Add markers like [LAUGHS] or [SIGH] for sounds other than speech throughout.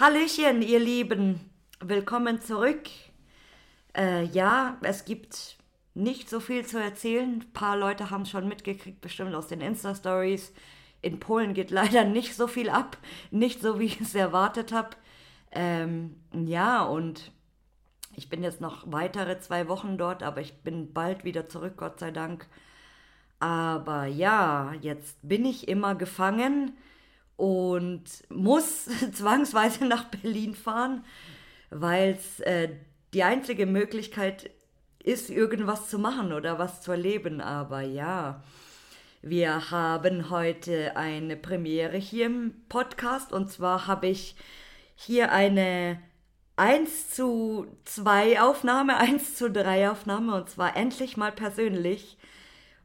Hallöchen, ihr Lieben. Willkommen zurück. Äh, ja, es gibt nicht so viel zu erzählen. Ein paar Leute haben es schon mitgekriegt, bestimmt aus den Insta-Stories. In Polen geht [LAUGHS] leider nicht so viel ab. Nicht so, wie ich es erwartet habe. Ähm, ja, und ich bin jetzt noch weitere zwei Wochen dort, aber ich bin bald wieder zurück, Gott sei Dank. Aber ja, jetzt bin ich immer gefangen und muss [LAUGHS] zwangsweise nach Berlin fahren, weil es äh, die einzige Möglichkeit ist, irgendwas zu machen oder was zu erleben. Aber ja, wir haben heute eine Premiere hier im Podcast und zwar habe ich hier eine 1 zu 2 Aufnahme, [LAUGHS] 1 zu 3 Aufnahme und zwar endlich mal persönlich.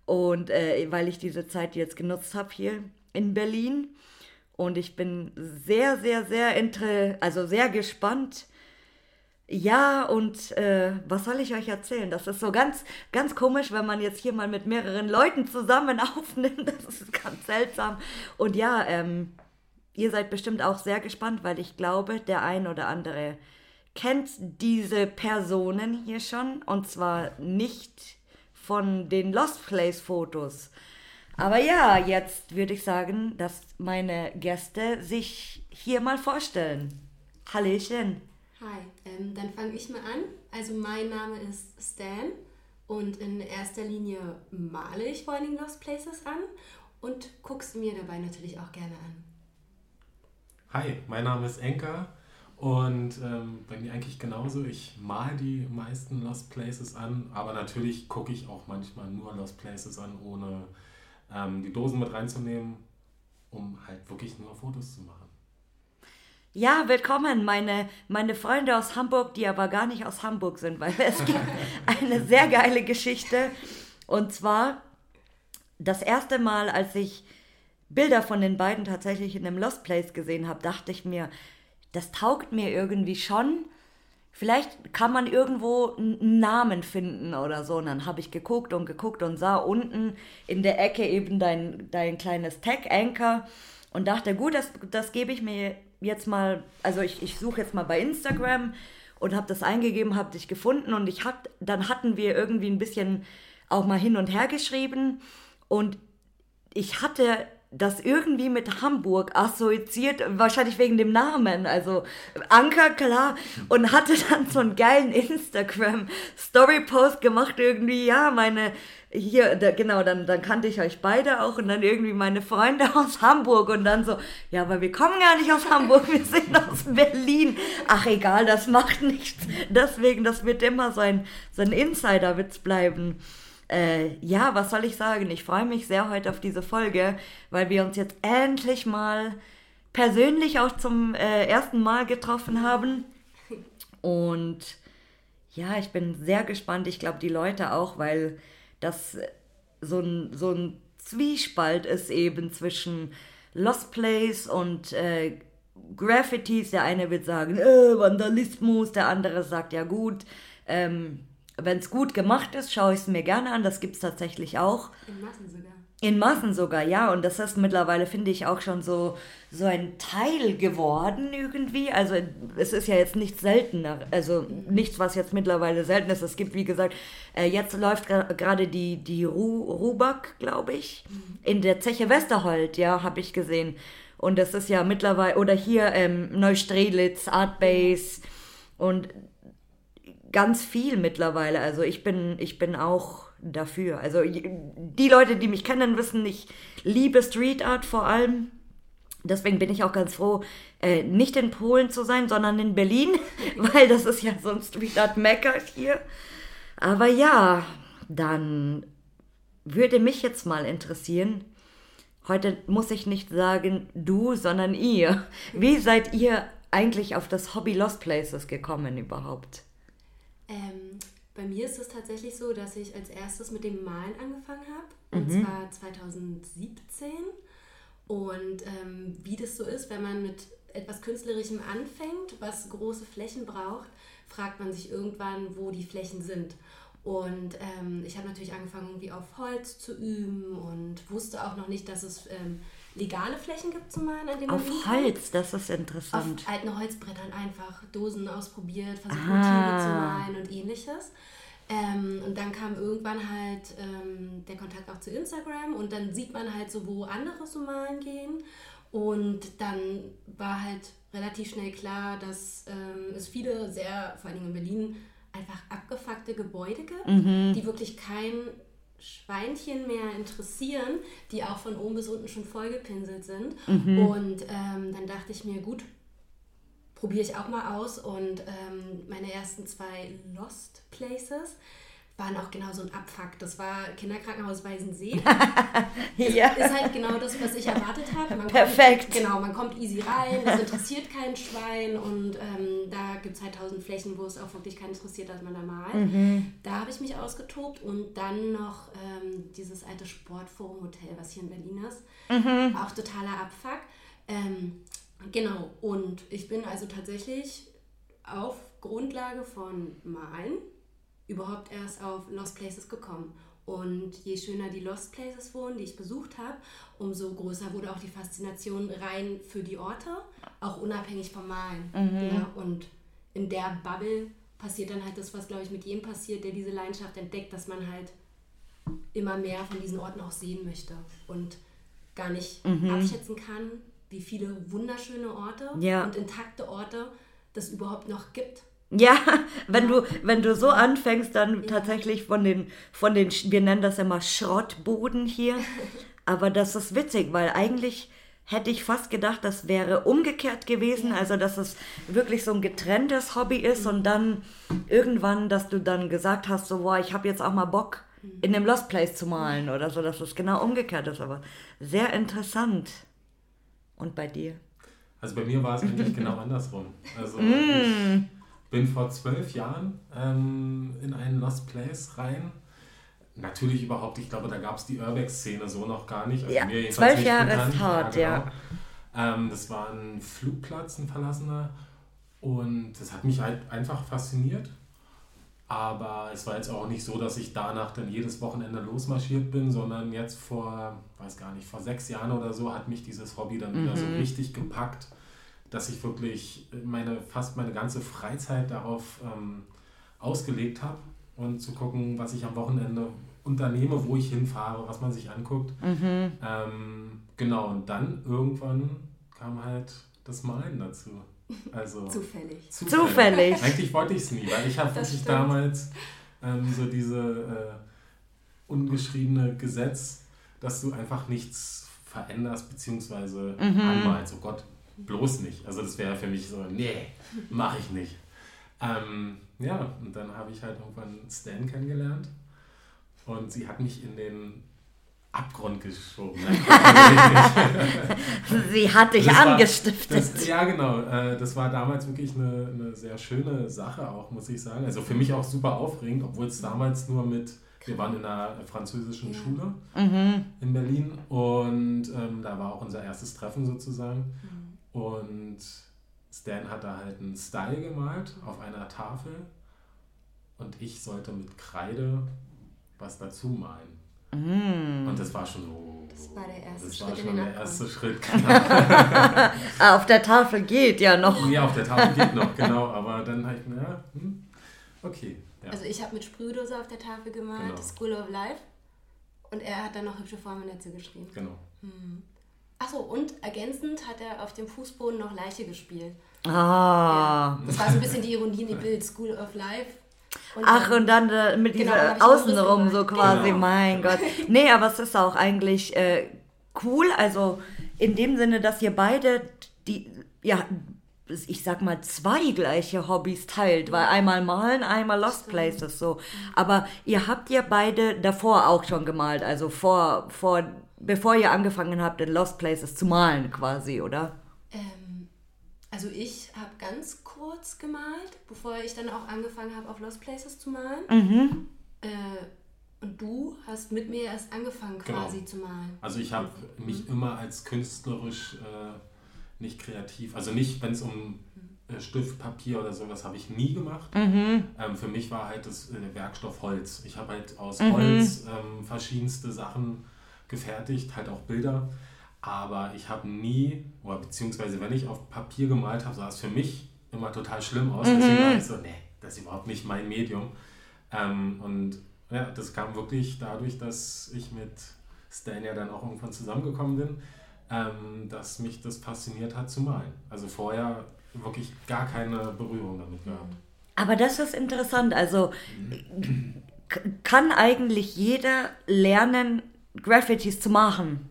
Und äh, weil ich diese Zeit jetzt genutzt habe hier in Berlin. Und ich bin sehr, sehr, sehr inter also sehr gespannt. Ja, und äh, was soll ich euch erzählen? Das ist so ganz, ganz komisch, wenn man jetzt hier mal mit mehreren Leuten zusammen [LAUGHS] aufnimmt. Das ist ganz seltsam. Und ja, ähm, ihr seid bestimmt auch sehr gespannt, weil ich glaube, der ein oder andere kennt diese Personen hier schon. Und zwar nicht von den Lost Place Fotos. Aber ja, jetzt würde ich sagen, dass meine Gäste sich hier mal vorstellen. Hallöchen. Hi, ähm, dann fange ich mal an. Also mein Name ist Stan und in erster Linie male ich vor allem Lost Places an und guckst mir dabei natürlich auch gerne an. Hi, mein Name ist Enka und ähm, bei mir eigentlich genauso. Ich male die meisten Lost Places an, aber natürlich gucke ich auch manchmal nur Lost Places an, ohne ähm, die Dosen mit reinzunehmen, um halt wirklich nur Fotos zu machen. Ja, willkommen, meine, meine Freunde aus Hamburg, die aber gar nicht aus Hamburg sind, weil es gibt [LAUGHS] eine sehr geile Geschichte. Und zwar das erste Mal, als ich Bilder von den beiden tatsächlich in einem Lost Place gesehen habe, dachte ich mir, das taugt mir irgendwie schon. Vielleicht kann man irgendwo einen Namen finden oder so. Und dann habe ich geguckt und geguckt und sah unten in der Ecke eben dein, dein kleines Tag-Anchor und dachte, gut, das, das gebe ich mir jetzt mal, also ich, ich suche jetzt mal bei Instagram und habe das eingegeben, habe dich gefunden und ich hab, dann hatten wir irgendwie ein bisschen auch mal hin und her geschrieben und ich hatte das irgendwie mit Hamburg assoziiert, wahrscheinlich wegen dem Namen, also Anker, klar, und hatte dann so einen geilen Instagram-Story-Post gemacht, irgendwie, ja, meine, hier, da, genau, dann, dann kannte ich euch beide auch und dann irgendwie meine Freunde [LAUGHS] aus Hamburg und dann so, ja, aber wir kommen gar nicht aus Hamburg, wir sind aus Berlin. Ach egal, das macht nichts. Deswegen, das wird immer so ein, so ein Insider-Witz bleiben. Äh, ja, was soll ich sagen? Ich freue mich sehr heute auf diese Folge, weil wir uns jetzt endlich mal persönlich auch zum äh, ersten Mal getroffen haben. Und ja, ich bin sehr gespannt. Ich glaube, die Leute auch, weil das so ein, so ein Zwiespalt ist eben zwischen Lost Place und äh, Graffitis. Der eine wird sagen, äh, Vandalismus, der andere sagt, ja gut, ähm, wenn es gut gemacht ist, schaue ich es mir gerne an. Das gibt es tatsächlich auch. In Massen sogar. In Massen sogar, ja. Und das ist mittlerweile, finde ich, auch schon so, so ein Teil geworden irgendwie. Also es ist ja jetzt nichts seltener, also nichts, was jetzt mittlerweile selten ist. Es gibt, wie gesagt, äh, jetzt läuft gerade die, die Ru Rubak, glaube ich, mhm. in der Zeche Westerhold, ja, habe ich gesehen. Und das ist ja mittlerweile, oder hier ähm, Neustrelitz, Artbase. Und ganz viel mittlerweile. Also ich bin, ich bin auch dafür. Also die Leute, die mich kennen, wissen, ich liebe Street Art vor allem. Deswegen bin ich auch ganz froh, äh, nicht in Polen zu sein, sondern in Berlin, [LAUGHS] weil das ist ja so ein Street Art Mecca hier. Aber ja, dann würde mich jetzt mal interessieren, heute muss ich nicht sagen du, sondern ihr. Wie seid ihr eigentlich auf das Hobby Lost Places gekommen überhaupt? Ähm, bei mir ist es tatsächlich so, dass ich als erstes mit dem Malen angefangen habe. Und mhm. zwar 2017. Und ähm, wie das so ist, wenn man mit etwas Künstlerischem anfängt, was große Flächen braucht, fragt man sich irgendwann, wo die Flächen sind. Und ähm, ich habe natürlich angefangen, irgendwie auf Holz zu üben und wusste auch noch nicht, dass es ähm, legale Flächen gibt zu malen, an denen Auf Holz, das ist interessant. Auf alten Holzbrettern einfach Dosen ausprobiert, versucht. Motive zu malen und ähnliches. Ähm, und dann kam irgendwann halt ähm, der Kontakt auch zu Instagram und dann sieht man halt so, wo andere so malen gehen. Und dann war halt relativ schnell klar, dass ähm, es viele sehr, vor allen Dingen in Berlin, einfach abgefuckte Gebäude gibt, mhm. die wirklich kein Schweinchen mehr interessieren, die auch von oben bis unten schon vollgepinselt sind. Mhm. Und ähm, dann dachte ich mir, gut, probiere ich auch mal aus. Und ähm, meine ersten zwei Lost Places waren auch genau so ein Abfuck. Das war Kinderkrankenhaus Weißensee. [LAUGHS] ja. Ist halt genau das, was ich erwartet habe. Perfekt. Kommt, genau, man kommt easy rein, es interessiert kein Schwein und ähm, da gibt es halt tausend Flächen, wo es auch wirklich keinen interessiert, dass man da malt. Mhm. Da habe ich mich ausgetobt und dann noch ähm, dieses alte Sportforum Hotel, was hier in Berlin ist. Mhm. Auch totaler Abfuck. Ähm, genau, und ich bin also tatsächlich auf Grundlage von Malen überhaupt erst auf Lost Places gekommen. Und je schöner die Lost Places wurden, die ich besucht habe, umso größer wurde auch die Faszination rein für die Orte, auch unabhängig vom Malen. Mhm. Ja, und in der Bubble passiert dann halt das, was, glaube ich, mit jedem passiert, der diese Leidenschaft entdeckt, dass man halt immer mehr von diesen Orten auch sehen möchte und gar nicht mhm. abschätzen kann, wie viele wunderschöne Orte ja. und intakte Orte das überhaupt noch gibt. Ja, [LAUGHS] wenn du, wenn du so anfängst, dann ja. tatsächlich von den, von den, wir nennen das immer Schrottboden hier. [LAUGHS] Aber das ist witzig, weil eigentlich hätte ich fast gedacht, das wäre umgekehrt gewesen. Also, dass es wirklich so ein getrenntes Hobby ist und dann irgendwann, dass du dann gesagt hast, so, boah, ich habe jetzt auch mal Bock, in einem Lost Place zu malen oder so, dass es genau umgekehrt ist. Aber sehr interessant. Und bei dir? Also bei mir war es eigentlich genau andersrum. Also mm. ich bin vor zwölf Jahren ähm, in einen Lost Place rein. Natürlich überhaupt, ich glaube, da gab es die Urbex-Szene so noch gar nicht. Also ja, zwölf Jahre ist hart, ja. Genau. ja. Ähm, das war ein Flugplatz, ein verlassener. Und das hat mich halt einfach fasziniert. Aber es war jetzt auch nicht so, dass ich danach dann jedes Wochenende losmarschiert bin, sondern jetzt vor, weiß gar nicht, vor sechs Jahren oder so hat mich dieses Hobby dann wieder so mhm. richtig gepackt dass ich wirklich meine, fast meine ganze Freizeit darauf ähm, ausgelegt habe und zu gucken, was ich am Wochenende unternehme, wo ich hinfahre, was man sich anguckt. Mhm. Ähm, genau, und dann irgendwann kam halt das Malen dazu. Also zufällig. zufällig. Zufällig. [LAUGHS] Eigentlich wollte ich es nie, weil ich habe wirklich damals ähm, so diese äh, ungeschriebene Gesetz, dass du einfach nichts veränderst bzw. Mhm. anmalst. Oh Gott, bloß nicht. Also das wäre für mich so, nee, mache ich nicht. Ähm, ja, und dann habe ich halt irgendwann Stan kennengelernt und sie hat mich in den Abgrund geschoben. [LAUGHS] sie hat dich das angestiftet. War, das, ja, genau. Äh, das war damals wirklich eine, eine sehr schöne Sache auch, muss ich sagen. Also für mich auch super aufregend, obwohl es damals nur mit wir waren in einer französischen Schule mhm. in Berlin und ähm, da war auch unser erstes Treffen sozusagen. Mhm. Und Stan hat da halt einen Style gemalt auf einer Tafel und ich sollte mit Kreide was dazu malen. Mm. Und das war schon so. Das war der erste das Schritt. war schon der erste Schritt, [LAUGHS] genau. auf der Tafel geht ja noch. Ja, auf der Tafel geht noch, genau. Aber dann halt, ja, hm, okay. Ja. Also ich habe mit Sprühdose auf der Tafel gemalt, genau. School of Life. Und er hat dann noch hübsche Formennetze geschrieben. Genau. Hm. Achso, und ergänzend hat er auf dem Fußboden noch Leiche gespielt. Ah. Ja, das war so ein bisschen die Ironie in dem Bild, School of Life. Und Ach, dann, und dann äh, mit genau, dieser Außenrum so quasi, genau. mein Gott. Nee, aber es ist auch eigentlich äh, cool, also in dem Sinne, dass ihr beide die, ja, ich sag mal, zwei gleiche Hobbys teilt, weil einmal malen, einmal Lost Places so. Aber ihr habt ja beide davor auch schon gemalt, also vor, vor bevor ihr angefangen habt, in Lost Places zu malen quasi, oder? Ähm, also ich habe ganz kurz gemalt, bevor ich dann auch angefangen habe, auf Lost Places zu malen. Mhm. Äh, und du hast mit mir erst angefangen genau. quasi genau. zu malen. Also ich habe mhm. mich immer als künstlerisch äh, nicht kreativ, also nicht, wenn es um äh, Stift, Papier oder sowas habe ich nie gemacht. Ähm, für mich war halt das äh, Werkstoff Holz. Ich habe halt aus Holz ähm, verschiedenste Sachen gefertigt, halt auch Bilder. Aber ich habe nie, oder beziehungsweise wenn ich auf Papier gemalt habe, sah es für mich immer total schlimm aus. Deswegen war ich so, nee, das ist überhaupt nicht mein Medium. Ähm, und ja, das kam wirklich dadurch, dass ich mit Stan ja dann auch irgendwann zusammengekommen bin, ähm, dass mich das fasziniert hat zu malen. Also vorher wirklich gar keine Berührung damit gehabt. Aber das ist interessant. Also k- kann eigentlich jeder lernen, Graffitis zu machen?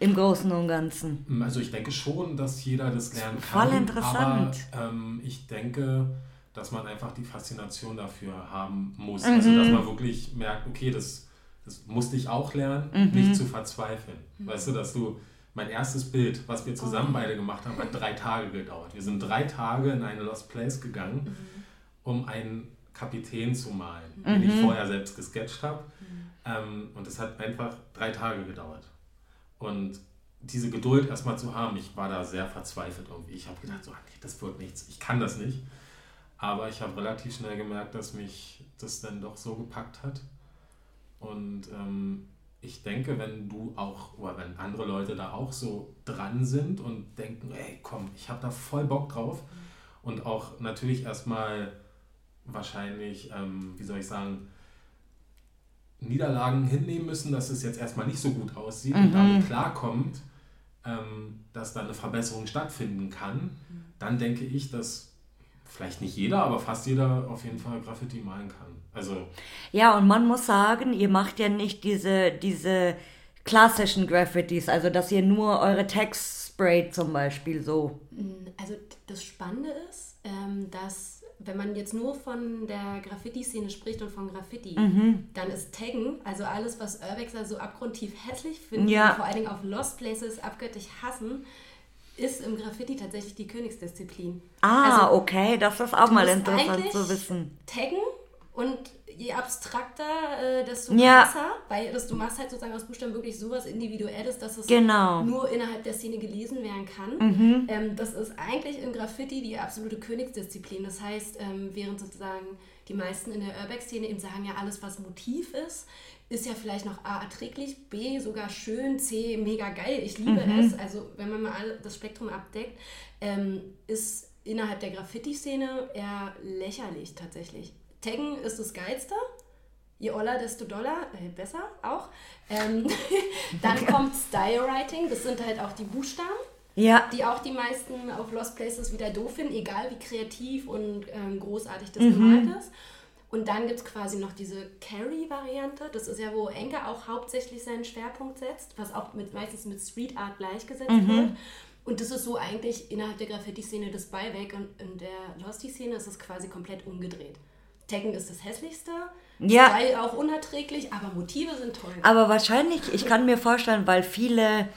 Im Großen und Ganzen. Also ich denke schon, dass jeder das lernen kann. Voll interessant. Aber ähm, ich denke, dass man einfach die Faszination dafür haben muss. Mhm. Also dass man wirklich merkt, okay, das, das musste ich auch lernen, Mhm. nicht zu verzweifeln. Weißt du, dass du mein erstes Bild, was wir Oh. zusammen beide gemacht haben, hat drei Tage gedauert. Wir sind drei Tage in eine Lost Place gegangen, Mhm. um einen Kapitän zu malen, den ich vorher selbst gesketcht habe. Ähm, und es hat einfach drei Tage gedauert. Und diese Geduld erstmal zu haben, ich war da sehr verzweifelt irgendwie. Ich habe gedacht, so, ah, nee, das wird nichts, ich kann das nicht. Aber ich habe relativ schnell gemerkt, dass mich das dann doch so gepackt hat. Und ähm, ich denke, wenn du auch, oder wenn andere Leute da auch so dran sind und denken, ey, komm, ich habe da voll Bock drauf. Und auch natürlich erstmal wahrscheinlich, ähm, wie soll ich sagen, Niederlagen hinnehmen müssen, dass es jetzt erstmal nicht so gut aussieht und damit klarkommt, ähm, dass da eine Verbesserung stattfinden kann, dann denke ich, dass vielleicht nicht jeder, aber fast jeder auf jeden Fall Graffiti malen kann. Also Ja, und man muss sagen, ihr macht ja nicht diese, diese klassischen Graffitis, also dass ihr nur eure Text sprayt zum Beispiel so. Also das Spannende ist, ähm, dass wenn man jetzt nur von der Graffiti-Szene spricht und von Graffiti, Mhm. dann ist Taggen, also alles, was Urbexer so abgrundtief hässlich finden Ja. und vor allen Dingen auf Lost Places abgöttisch hassen, ist im Graffiti tatsächlich die Königsdisziplin. Ah, Also, okay, das ist auch mal interessant zu wissen. Taggen und je abstrakter, äh, desto Ja. krasser, weil das, du machst halt sozusagen aus Buchstaben wirklich sowas Individuelles, dass es Genau. nur innerhalb der Szene gelesen werden kann. Ähm, das ist eigentlich im Graffiti die absolute Königsdisziplin. Das heißt, ähm, während sozusagen die meisten in der Urbex-Szene eben sagen, ja, alles, was Motiv ist, ist ja vielleicht noch A, erträglich, B, sogar schön, C, mega geil, ich liebe es. Also wenn man mal das Spektrum abdeckt, ähm, ist innerhalb der Graffiti-Szene eher lächerlich tatsächlich. Taggen ist das Geilste. Je oller, desto doller, äh, besser auch. Ähm, [LAUGHS] dann kommt Style Writing, das sind halt auch die Buchstaben, Ja, die auch die meisten auf Lost Places wieder doof finden, egal wie kreativ und ähm, großartig das Mhm. gemalt ist. Und dann gibt es quasi noch diese Carry-Variante, das ist ja, wo Enke auch hauptsächlich seinen Schwerpunkt setzt, was auch mit, meistens mit Street Art gleichgesetzt Mhm. wird. Und das ist so eigentlich innerhalb der Graffiti-Szene das Beiwerk und in der Losty-Szene ist es quasi komplett umgedreht. Taggen ist das hässlichste, Ja. Style auch unerträglich, aber Motive sind toll. aber wahrscheinlich, ich kann mir vorstellen, weil viele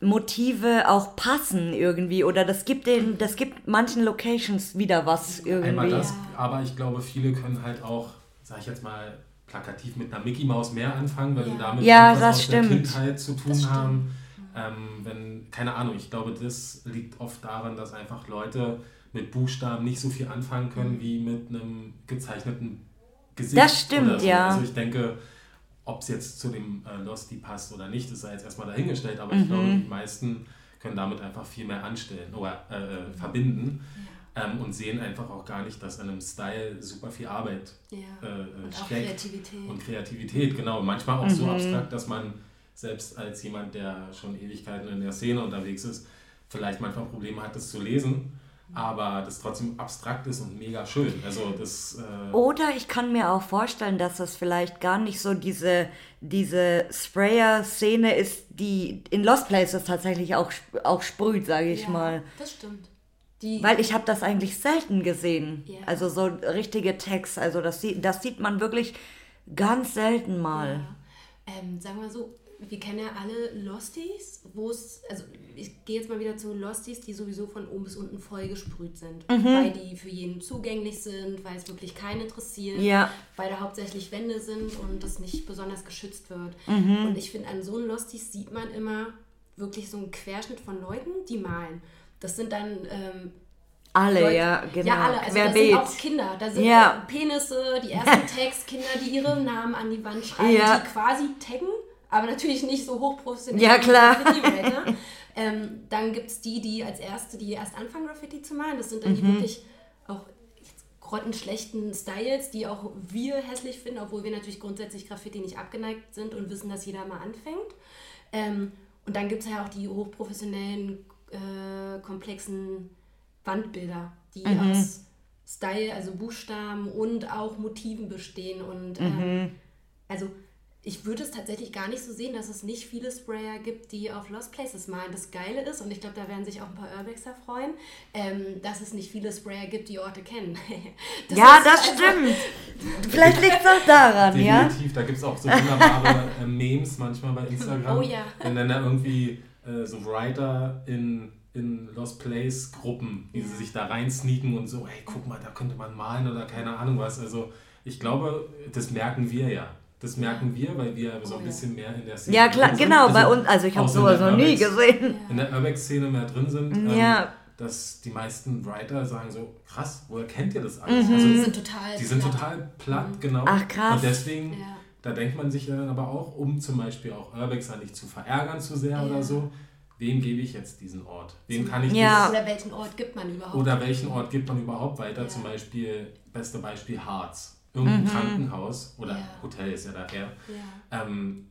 Motive auch passen irgendwie oder das gibt den, das gibt manchen Locations wieder was einmal irgendwie. das, aber ich glaube, viele können halt auch, sag ich jetzt mal, plakativ mit einer Mickey Maus mehr anfangen, weil Ja. sie damit Ja, das aus der stimmt. Kindheit zu tun haben. Ähm, wenn, keine Ahnung, ich glaube, das liegt oft daran, dass einfach Leute mit Buchstaben nicht so viel anfangen können wie mit einem gezeichneten Gesicht. Das stimmt, oder so. ja. Also ich denke, ob es jetzt zu dem äh, Losty passt oder nicht, ist da jetzt erstmal dahingestellt, aber Mhm. ich glaube, die meisten können damit einfach viel mehr anstellen oder äh, verbinden ähm, und sehen einfach auch gar nicht, dass in einem Style super viel Arbeit Ja. äh, und auch steckt. Kreativität. Und Kreativität, genau. Manchmal auch so abstrakt, dass man selbst als jemand, der schon Ewigkeiten in der Szene unterwegs ist, vielleicht manchmal Probleme hat, das zu lesen, aber das trotzdem abstrakt ist und mega schön. Also das... Äh, Oder ich kann mir auch vorstellen, dass es vielleicht gar nicht so diese, diese Sprayer-Szene ist, die in Lost Places tatsächlich auch, auch sprüht, sage ich ja, mal. Das stimmt. Die, Weil ich habe das eigentlich selten gesehen. Ja. Also so richtige Tags. Also das, sieht- das sieht man wirklich ganz selten mal. Ja. Ähm, sagen wir mal so, wir kennen ja alle Losties, wo es, also ich gehe jetzt mal wieder zu Losties, die sowieso von oben bis unten voll gesprüht sind. Mhm. Weil die für jeden zugänglich sind, weil es wirklich keinen interessiert, Ja. weil da hauptsächlich Wände sind und das nicht besonders geschützt wird. Mhm. Und ich finde, an so einen Losties sieht man immer wirklich so einen Querschnitt von Leuten, die malen. Das sind dann ähm, Alle, Leute- ja, genau. Ja, alle. Also Querbeet. da sind auch Kinder. Da sind Ja. Penisse, die ersten [LAUGHS] Tags, Kinder, die ihre Namen an die Wand schreiben, Ja. die quasi taggen, aber natürlich nicht so hochprofessionell. Ja, klar. Ähm, dann gibt es die, die als erste, die erst anfangen, Graffiti zu malen. Das sind dann die Mhm. wirklich auch grottenschlechten Styles, die auch wir hässlich finden, obwohl wir natürlich grundsätzlich Graffiti nicht abgeneigt sind und wissen, dass jeder mal anfängt. Ähm, und dann gibt es ja auch die hochprofessionellen, äh, komplexen Wandbilder, die Mhm. aus Style, also Buchstaben und auch Motiven bestehen. Und Mhm. ähm, also ich würde es tatsächlich gar nicht so sehen, dass es nicht viele Sprayer gibt, die auf Lost Places malen. Das Geile ist, und ich glaube, da werden sich auch ein paar Urbexer freuen, ähm, dass es nicht viele Sprayer gibt, die Orte kennen. [LAUGHS] Das ja, das also- stimmt. Vielleicht liegt es auch daran, ja? Definitiv, da gibt es auch so wunderbare äh, Memes manchmal bei Instagram. Oh ja. Wenn dann da irgendwie äh, so Writer in, in Lost Place Gruppen, wie sie sich da rein sneaken und so, hey, guck mal, da könnte man malen oder keine Ahnung was. Also ich glaube, das merken wir ja. Das merken wir, weil wir so Oh ein ja. bisschen mehr in der Szene Ja, klar, drin sind. genau, bei uns, also ich habe auch so in sowas noch nie gesehen. In der Urbex-Szene mehr drin sind. ähm, Ja. Dass die meisten Writer sagen so, krass, woher kennt ihr das alles? Mhm. Also, Die sind total. die sind platt. total platt, genau. Ach, krass. Und deswegen, Ja. da denkt man sich ja dann aber auch, um zum Beispiel auch Urbexer nicht zu verärgern zu sehr oder so, wem gebe ich jetzt diesen Ort? Wem kann ich Ja. das, Oder welchen Ort gibt man überhaupt? oder welchen Ort gibt man überhaupt weiter? Ja. Zum Beispiel, beste Beispiel Harz. Irgendein Krankenhaus oder Ja. Hotel ist ja daher. Ja, Ähm,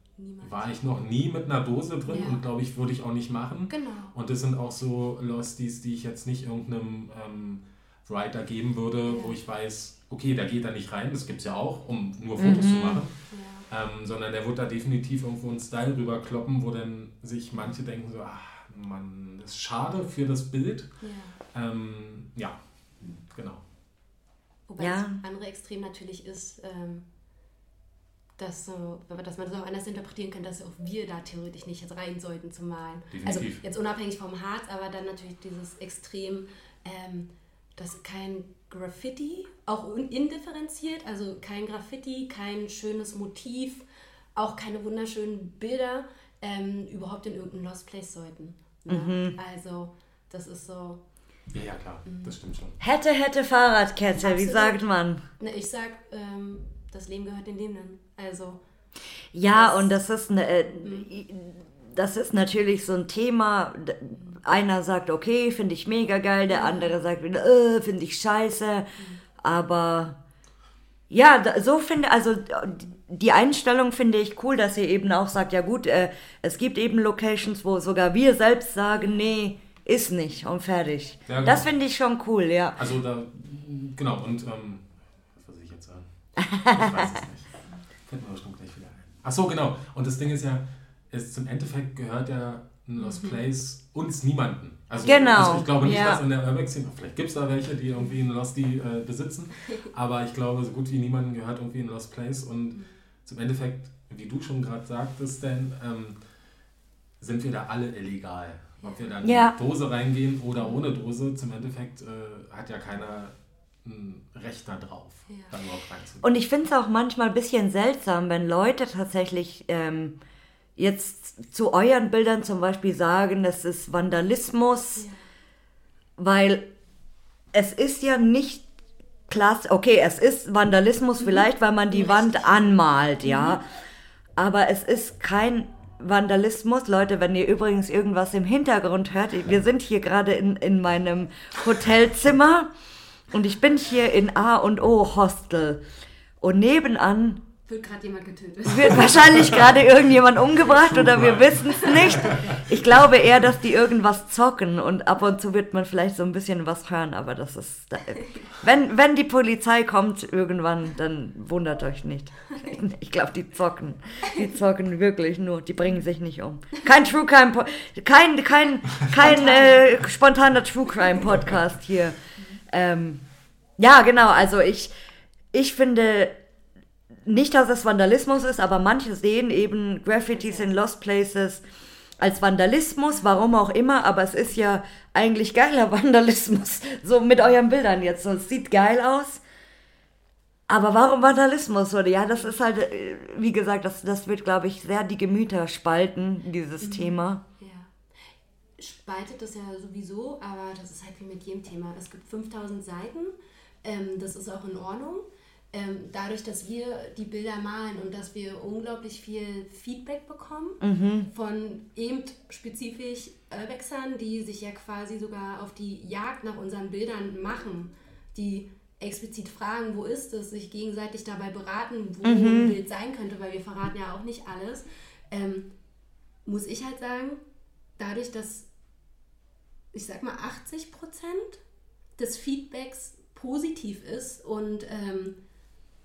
war ich noch nie mit einer Dose drin Ja. und glaube ich, würde ich auch nicht machen. Genau. Und das sind auch so Losties, die ich jetzt nicht irgendeinem ähm, Writer geben würde, wo ich weiß, okay, der geht da nicht rein, das gibt es ja auch, um nur Fotos zu machen. Ähm, sondern der wird da definitiv irgendwo einen Style rüberkloppen, wo dann sich manche denken so, ach Mann, das ist schade für das Bild. ja. Ähm, ja, genau. Wobei Ja. das andere Extrem natürlich ist, ähm, dass, so, dass man das auch anders interpretieren kann, dass auch wir da theoretisch nicht jetzt rein sollten zu malen. Also Definitiv. jetzt unabhängig vom Harz, aber dann natürlich dieses Extrem, ähm, dass kein Graffiti, auch indifferenziert, also kein Graffiti, kein schönes Motiv, auch keine wunderschönen Bilder ähm, überhaupt in irgendein Lost Place sollten. Ne? Also das ist so, Ja, ja, klar, das stimmt schon. Hätte, hätte Fahrradkette, wie sagt man? ne, ich sag, ähm, das Leben gehört den Lebenden. Also Ja, Das- und das ist, ne, äh, das ist natürlich so ein Thema. Einer sagt, okay, finde ich mega geil, der andere sagt wieder, äh, finde ich scheiße. Aber ja, so finde, also die Einstellung finde ich cool, dass ihr eben auch sagt, ja gut, äh, es gibt eben Locations, wo sogar wir selbst sagen, nee, ist nicht und fertig. Ja, genau. Das finde ich schon cool, ja. Also da, genau, und ähm, was soll ich jetzt sagen? Ich weiß es nicht. Fällt mir bestimmt gleich wieder ein. Ach so, genau. Und das Ding ist ja, es zum Endeffekt gehört ja ein Lost Place uns niemanden. Also, Genau, also ich glaube nicht, ja. dass in der Urbex-Szene, vielleicht gibt es da welche, die irgendwie einen Losty äh, besitzen, aber ich glaube, so gut wie niemanden gehört irgendwie ein Lost Place und zum Endeffekt, wie du schon gerade sagtest, denn ähm, sind wir da alle illegal. Ob wir dann Ja. mit Dose reingehen oder ohne Dose, zum Endeffekt äh, hat ja keiner ein Recht da drauf, Ja. da überhaupt reinzugehen. Und ich finde es auch manchmal ein bisschen seltsam, wenn Leute tatsächlich ähm, jetzt zu euren Bildern zum Beispiel sagen, das ist Vandalismus, weil es ist ja nicht klasse. Okay, es ist Vandalismus vielleicht, weil man die Wand anmalt, ja. Aber es ist kein Vandalismus. Leute, wenn ihr übrigens irgendwas im Hintergrund hört, wir sind hier gerade in, in meinem Hotelzimmer und ich bin hier in A und O Hostel. Und nebenan wird gerade jemand getötet. wird wahrscheinlich gerade irgendjemand umgebracht oder wir wissen es nicht. Ich glaube eher, dass die irgendwas zocken und ab und zu wird man vielleicht so ein bisschen was hören, aber das ist. Wenn, wenn die Polizei kommt irgendwann, dann wundert euch nicht. [LAUGHS] Ich glaube, die zocken. Die zocken wirklich nur. Die bringen sich nicht um. Kein True Crime, Po- kein, kein, kein äh, spontaner True Crime Podcast hier. Ähm, ja, genau. Also ich, ich finde nicht, dass es Vandalismus ist, aber manche sehen eben Graffitis in Lost Places als Vandalismus, warum auch immer, aber es ist ja eigentlich geiler [LAUGHS] Vandalismus, so mit euren Bildern jetzt. So, es sieht geil aus, aber warum Vandalismus? Oder ja, das ist halt, äh, wie gesagt, das, das wird, glaube ich, sehr die Gemüter spalten, dieses Thema. Ja. spaltet das ja sowieso, aber das ist halt wie mit jedem Thema. Es gibt 5000 Seiten, ähm, das ist auch in Ordnung. Ähm, dadurch, dass wir die Bilder malen und dass wir unglaublich viel Feedback bekommen Mhm. von eben spezifisch Urbexern, die sich ja quasi sogar auf die Jagd nach unseren Bildern machen, die explizit fragen, wo ist es, sich gegenseitig dabei beraten, wo Mhm. ein Bild sein könnte, weil wir verraten ja auch nicht alles, ähm, muss ich halt sagen, dadurch, dass ich sag mal 80 Prozent des Feedbacks positiv ist und ähm,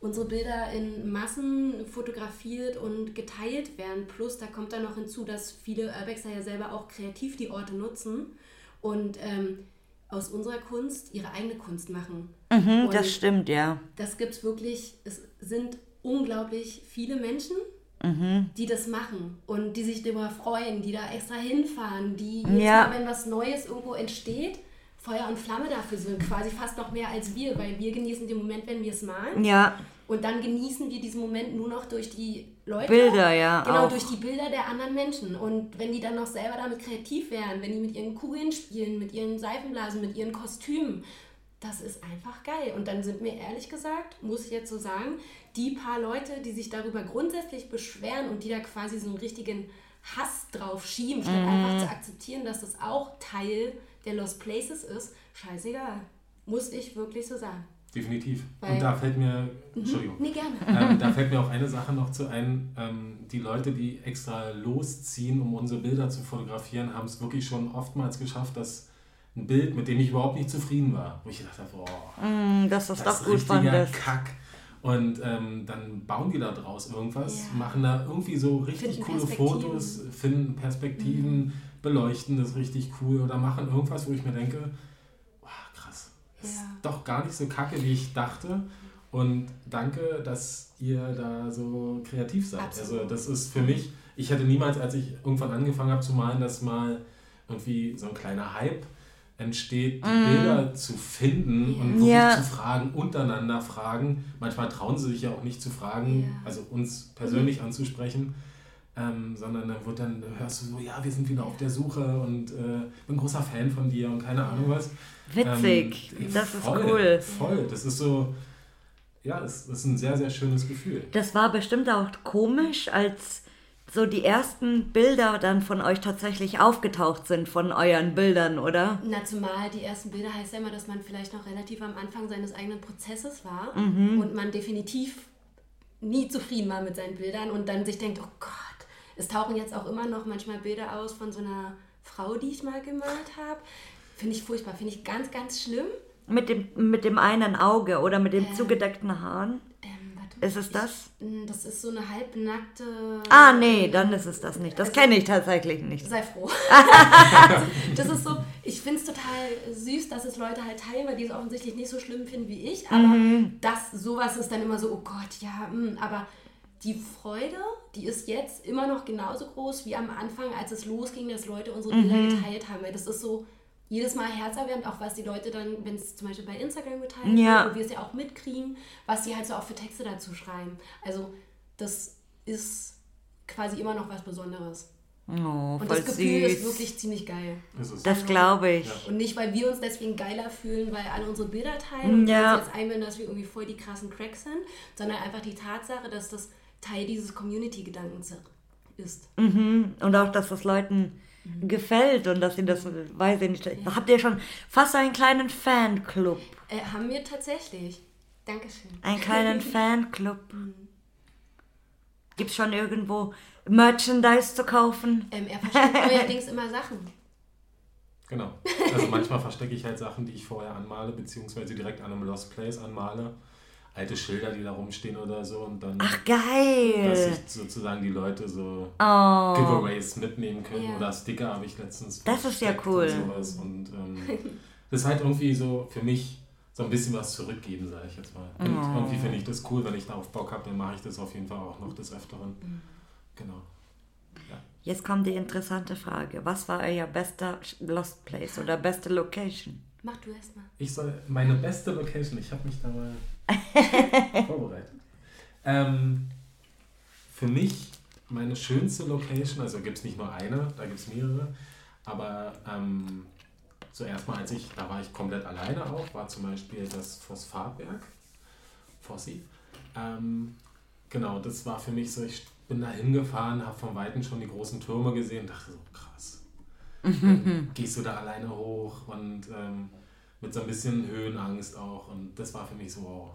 unsere Bilder in Massen fotografiert und geteilt werden. Plus, da kommt dann noch hinzu, dass viele Urbexer ja selber auch kreativ die Orte nutzen und ähm, aus unserer Kunst ihre eigene Kunst machen. Mhm, das stimmt, ja. das gibt es wirklich, es sind unglaublich viele Menschen, Mhm. die das machen und die sich darüber freuen, die da extra hinfahren, die Ja. mal, wenn was Neues irgendwo entsteht, Feuer und Flamme dafür sind, quasi fast noch mehr als wir, weil wir genießen den Moment, wenn wir es malen Ja, und dann genießen wir diesen Moment nur noch durch die Leute. Bilder, ja. Genau, auch. durch die Bilder der anderen Menschen. Und wenn die dann noch selber damit kreativ wären, wenn die mit ihren Kugeln spielen, mit ihren Seifenblasen, mit ihren Kostümen, das ist einfach geil. Und dann sind mir ehrlich gesagt, muss ich jetzt so sagen, die paar Leute, die sich darüber grundsätzlich beschweren und die da quasi so einen richtigen Hass drauf schieben, statt Mhm. einfach zu akzeptieren, dass das auch Teil der Lost Places ist, scheißegal. Muss ich wirklich so sagen. Definitiv. Weil- Und da fällt mir, Entschuldigung, Nee, gerne. ähm, da fällt mir auch eine Sache noch zu ein. Ähm, die Leute, die extra losziehen, um unsere Bilder zu fotografieren, haben es wirklich schon oftmals geschafft, dass ein Bild, mit dem ich überhaupt nicht zufrieden war, wo ich gedacht habe, boah, Mm, das, das doch ist gut. Kack. Und ähm, dann bauen die da draus irgendwas, Ja. machen da irgendwie so richtig Finden coole. Fotos, finden Perspektiven, beleuchten das richtig cool oder machen irgendwas, wo ich mir denke, wow, krass, das ist Ja. doch gar nicht so kacke, wie ich dachte. Und danke, dass ihr da so kreativ seid. Absolut. Also das ist für mich, ich hätte niemals, als ich irgendwann angefangen habe zu malen, dass mal irgendwie so ein kleiner Hype entsteht, die Bilder zu finden und wirklich Ja. zu fragen, untereinander fragen. Manchmal trauen sie sich ja auch nicht zu fragen, Ja. also uns persönlich anzusprechen, ähm, sondern dann wird dann, hörst du so, ja, wir sind wieder auf der Suche und äh, bin großer Fan von dir und keine Ahnung was. Witzig. Ähm, das ist voll, cool. Voll, das ist so, ja, es ist ein sehr, sehr schönes Gefühl. Das war bestimmt auch komisch, als so die ersten Bilder dann von euch tatsächlich aufgetaucht sind, von euren Bildern, oder? Na, zumal die ersten Bilder heißt ja immer, dass man vielleicht noch relativ am Anfang seines eigenen Prozesses war Mhm. und man definitiv nie zufrieden war mit seinen Bildern und dann sich denkt, oh Gott, es tauchen jetzt auch immer noch manchmal Bilder aus von so einer Frau, die ich mal gemalt habe. Finde ich furchtbar, finde ich ganz, ganz schlimm. Mit dem, mit dem einen Auge oder mit den Ja. zugedeckten Haaren? Ähm, warte, Ist es das? Ich, mm, das ist so eine halbnackte... Ah, nee, dann ist es das nicht. Das kenne ich tatsächlich nicht. Sei froh. [LAUGHS] [LAUGHS] das ist so, ich finde es total süß, dass es Leute halt teilen, weil die es offensichtlich nicht so schlimm finden wie ich. Aber Mhm. das, sowas ist dann immer so, oh Gott, ja, mm, aber die Freude, die ist jetzt immer noch genauso groß wie am Anfang, als es losging, dass Leute unsere Bilder Mhm. geteilt haben. Weil das ist so jedes Mal herzerwärmend, auch was die Leute dann, wenn es zum Beispiel bei Instagram geteilt Ja. wird und wir es ja auch mitkriegen, was die halt so auch für Texte dazu schreiben. Also das ist quasi immer noch was Besonderes. Oh, Und voll das Gefühl ist süß. wirklich ziemlich geil. Ist es. Das glaube ich. Ja. Und nicht, weil wir uns deswegen geiler fühlen, weil alle unsere Bilder teilen und Ja. uns jetzt einbilden, dass wir irgendwie voll die krassen Cracks sind, sondern einfach die Tatsache, dass das Teil dieses Community-Gedankens ist. Mhm. Und auch, dass das Leuten gefällt und dass sie das, weiß ich nicht. Habt ihr schon fast einen kleinen Fanclub? Äh, haben wir tatsächlich. Dankeschön. Einen kleinen [LAUGHS] Fanclub? Gibt es schon irgendwo Merchandise zu kaufen? Ähm, er verschenkt [LAUGHS] neuerdings immer Sachen. Genau. Also manchmal verstecke ich halt Sachen, die ich vorher anmale, beziehungsweise direkt an einem Lost Place anmale. Alte Schilder, die da rumstehen oder so und dann, Ach, dass geil! sich sozusagen die Leute so Oh. Giveaways mitnehmen können Ja. oder Sticker habe ich letztens Das ist ja cool. Und, sowas. und ähm, [LAUGHS] das ist halt irgendwie so für mich so ein bisschen was zurückgeben, sage ich jetzt mal. Und Oh. irgendwie finde ich das cool, wenn ich darauf Bock habe, dann mache ich das auf jeden Fall auch noch des Öfteren. Mhm. Genau. Jetzt kommt die interessante Frage. Was war euer bester Lost Place oder beste Location? Mach du erst mal. Ich soll meine beste Location, ich habe mich da mal [LAUGHS] vorbereitet. Ähm, für mich meine schönste Location, also gibt es nicht nur eine, da gibt es mehrere, Aber ähm, zuerst mal, als ich, da war ich komplett alleine auch, war zum Beispiel das Phosphatwerk, Fossi. Ähm, genau, das war für mich so, ich bin da hingefahren, habe von Weitem schon die großen Türme gesehen, dachte so, krass. Dann [LAUGHS] gehst du da alleine hoch und ähm, mit so ein bisschen Höhenangst auch. Und das war für mich so wow.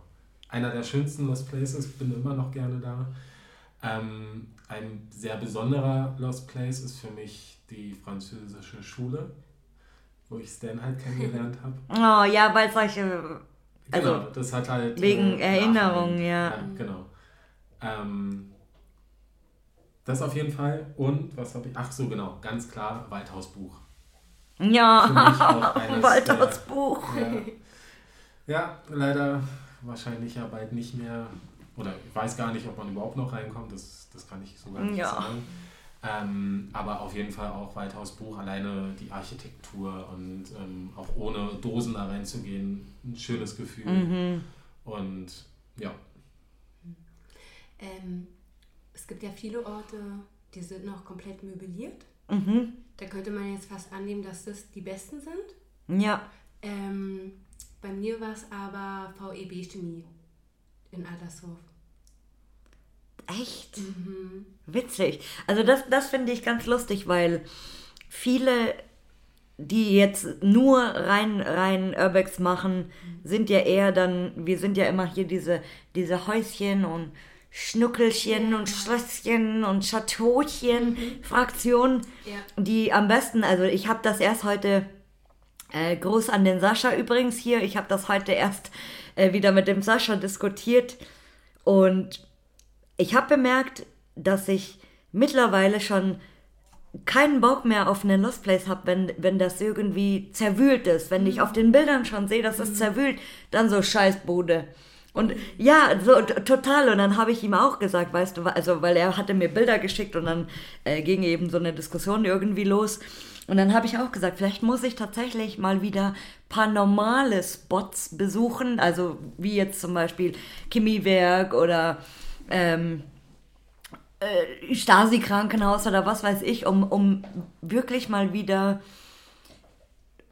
einer der schönsten Lost Places, bin immer noch gerne da. Ähm, ein sehr besonderer Lost Place ist für mich die französische Schule, wo ich Stan halt kennengelernt [LAUGHS] habe. Oh ja, weil solche. Also genau, das hat halt. Wegen äh, Erinnerung, Nachhalt. ja. ja. Genau. Ähm, das auf jeden Fall. Und was habe ich? Ach so, genau, ganz klar, Waldhausbuch. Ja, [LAUGHS] Walters Buch. Ja. ja, leider wahrscheinlich ja bald nicht mehr. Oder ich weiß gar nicht, ob man überhaupt noch reinkommt. Das, das kann ich so gar nicht Ja. sagen. Ähm, aber auf jeden Fall auch Waldhausbuch, alleine die Architektur und ähm, auch ohne Dosen da reinzugehen, ein schönes Gefühl. Mhm. Und ja, Ähm, es gibt ja viele Orte, die sind noch komplett möbliert. Mhm. Da könnte man jetzt fast annehmen, dass das die besten sind. Ja. Ähm, bei mir war es aber VEB Chemie in Adlershof. Echt? Mhm. Witzig. Also das, das finde ich ganz lustig, weil viele, die jetzt nur rein, rein Urbex machen, sind ja eher dann, wir sind ja immer hier diese, diese Häuschen und Schnuckelchen und Schlösschen und Chateauchen Fraktion, Ja. die am besten, also ich habe das erst heute, äh, Gruß an den Sascha übrigens hier, ich habe das heute erst äh, wieder mit dem Sascha diskutiert und ich habe bemerkt, dass ich mittlerweile schon keinen Bock mehr auf einen Lost Place habe, wenn, wenn das irgendwie zerwühlt ist. Wenn ich auf den Bildern schon sehe, dass es zerwühlt, dann so Scheißbude. Und ja, so total. Und dann habe ich ihm auch gesagt, weißt du, also weil er hatte mir Bilder geschickt und dann äh, ging eben so eine Diskussion irgendwie los. Und dann habe ich auch gesagt, vielleicht muss ich tatsächlich mal wieder paar normale Spots besuchen, also wie jetzt zum Beispiel Chemiewerk oder ähm, äh, Stasi-Krankenhaus oder was weiß ich, um, um wirklich mal wieder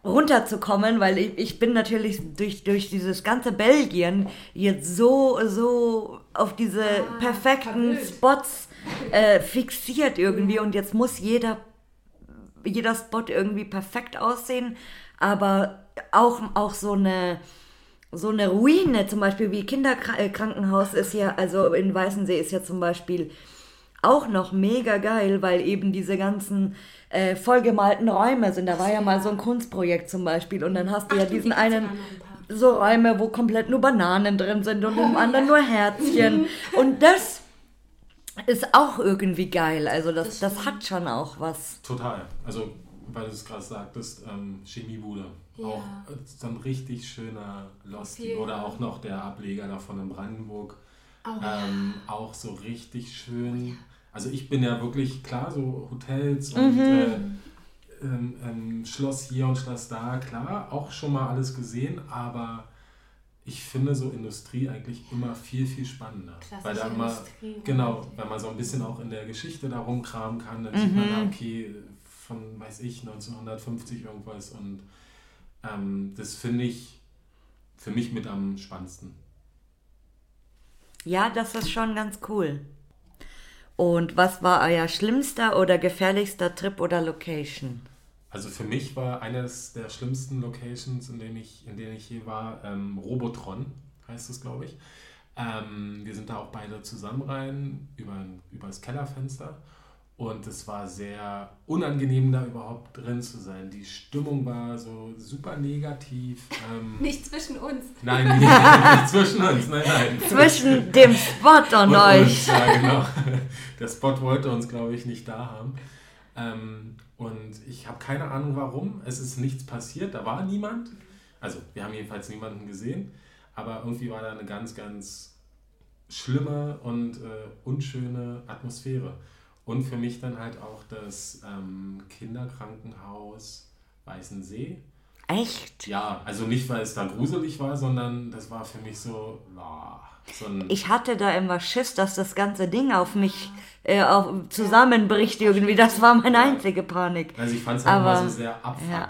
runterzukommen, weil ich, ich bin natürlich durch, durch dieses ganze Belgien jetzt so, so auf diese perfekten verwöhnt. Spots äh, fixiert irgendwie und jetzt muss jeder, jeder Spot irgendwie perfekt aussehen, aber auch, auch so eine so eine Ruine, zum Beispiel wie Kinderkrankenhaus ist ja, also in Weißensee ist ja zum Beispiel auch noch mega geil, weil eben diese ganzen äh, vollgemalten Räume sind. Da war ja mal so ein Kunstprojekt zum Beispiel und dann hast du ja Ach, du, diesen einen, so Räume, wo komplett nur Bananen drin sind und im [LAUGHS] anderen nur Herzchen. Und das ist auch irgendwie geil. Also das, das hat schon auch was. total. Also, weil du es gerade sagtest, ähm, Chemiebude. Ja. Auch äh, so ein richtig schöner Lost. Viel, Oder ja. auch noch der Ableger davon in Brandenburg. Oh, Ähm, auch so richtig schön. Also ich bin ja wirklich, klar, so Hotels und äh, ähm, ähm, Schloss hier und Schloss da, klar, auch schon mal alles gesehen, aber ich finde so Industrie eigentlich immer viel, viel spannender. Klassische weil da immer, Industrie, genau, wenn man so ein bisschen auch in der Geschichte da rumkramen kann, dann sieht man, da, okay, von, weiß ich, 1950 irgendwas und ähm, das finde ich für mich mit am spannendsten. Ja, das ist schon ganz cool. Und was war euer schlimmster oder gefährlichster Trip oder Location? Also für mich war eines der schlimmsten Locations, in denen ich, in denen ich hier war, ähm, Robotron, heißt es, glaube ich. Ähm, wir sind da auch beide zusammen rein, über, über das Kellerfenster. Und es war sehr unangenehm, da überhaupt drin zu sein. Die Stimmung war so super negativ. Ähm, [LAUGHS] Nicht zwischen uns. nein, nicht, nicht zwischen uns, nein, nein. [LAUGHS] Zwischen dem Spot und Und euch. uns, ja, genau. [LAUGHS] Der Spot wollte uns, glaube ich, nicht da haben. Ähm, und ich habe keine Ahnung warum. Es ist nichts passiert, da war niemand. Also, wir haben jedenfalls niemanden gesehen. Aber irgendwie war da eine ganz, ganz schlimme und äh, unschöne Atmosphäre. Und für mich dann halt auch das ähm, Kinderkrankenhaus Weißensee. Echt? Ja, also nicht, weil es da gruselig war, sondern das war für mich so, ah, so ein, Ich hatte da immer Schiss, dass das ganze Ding auf mich äh, auf, zusammenbricht irgendwie. Das war meine einzige Panik. also ich fand es halt Aber- immer so sehr abfuck. ja.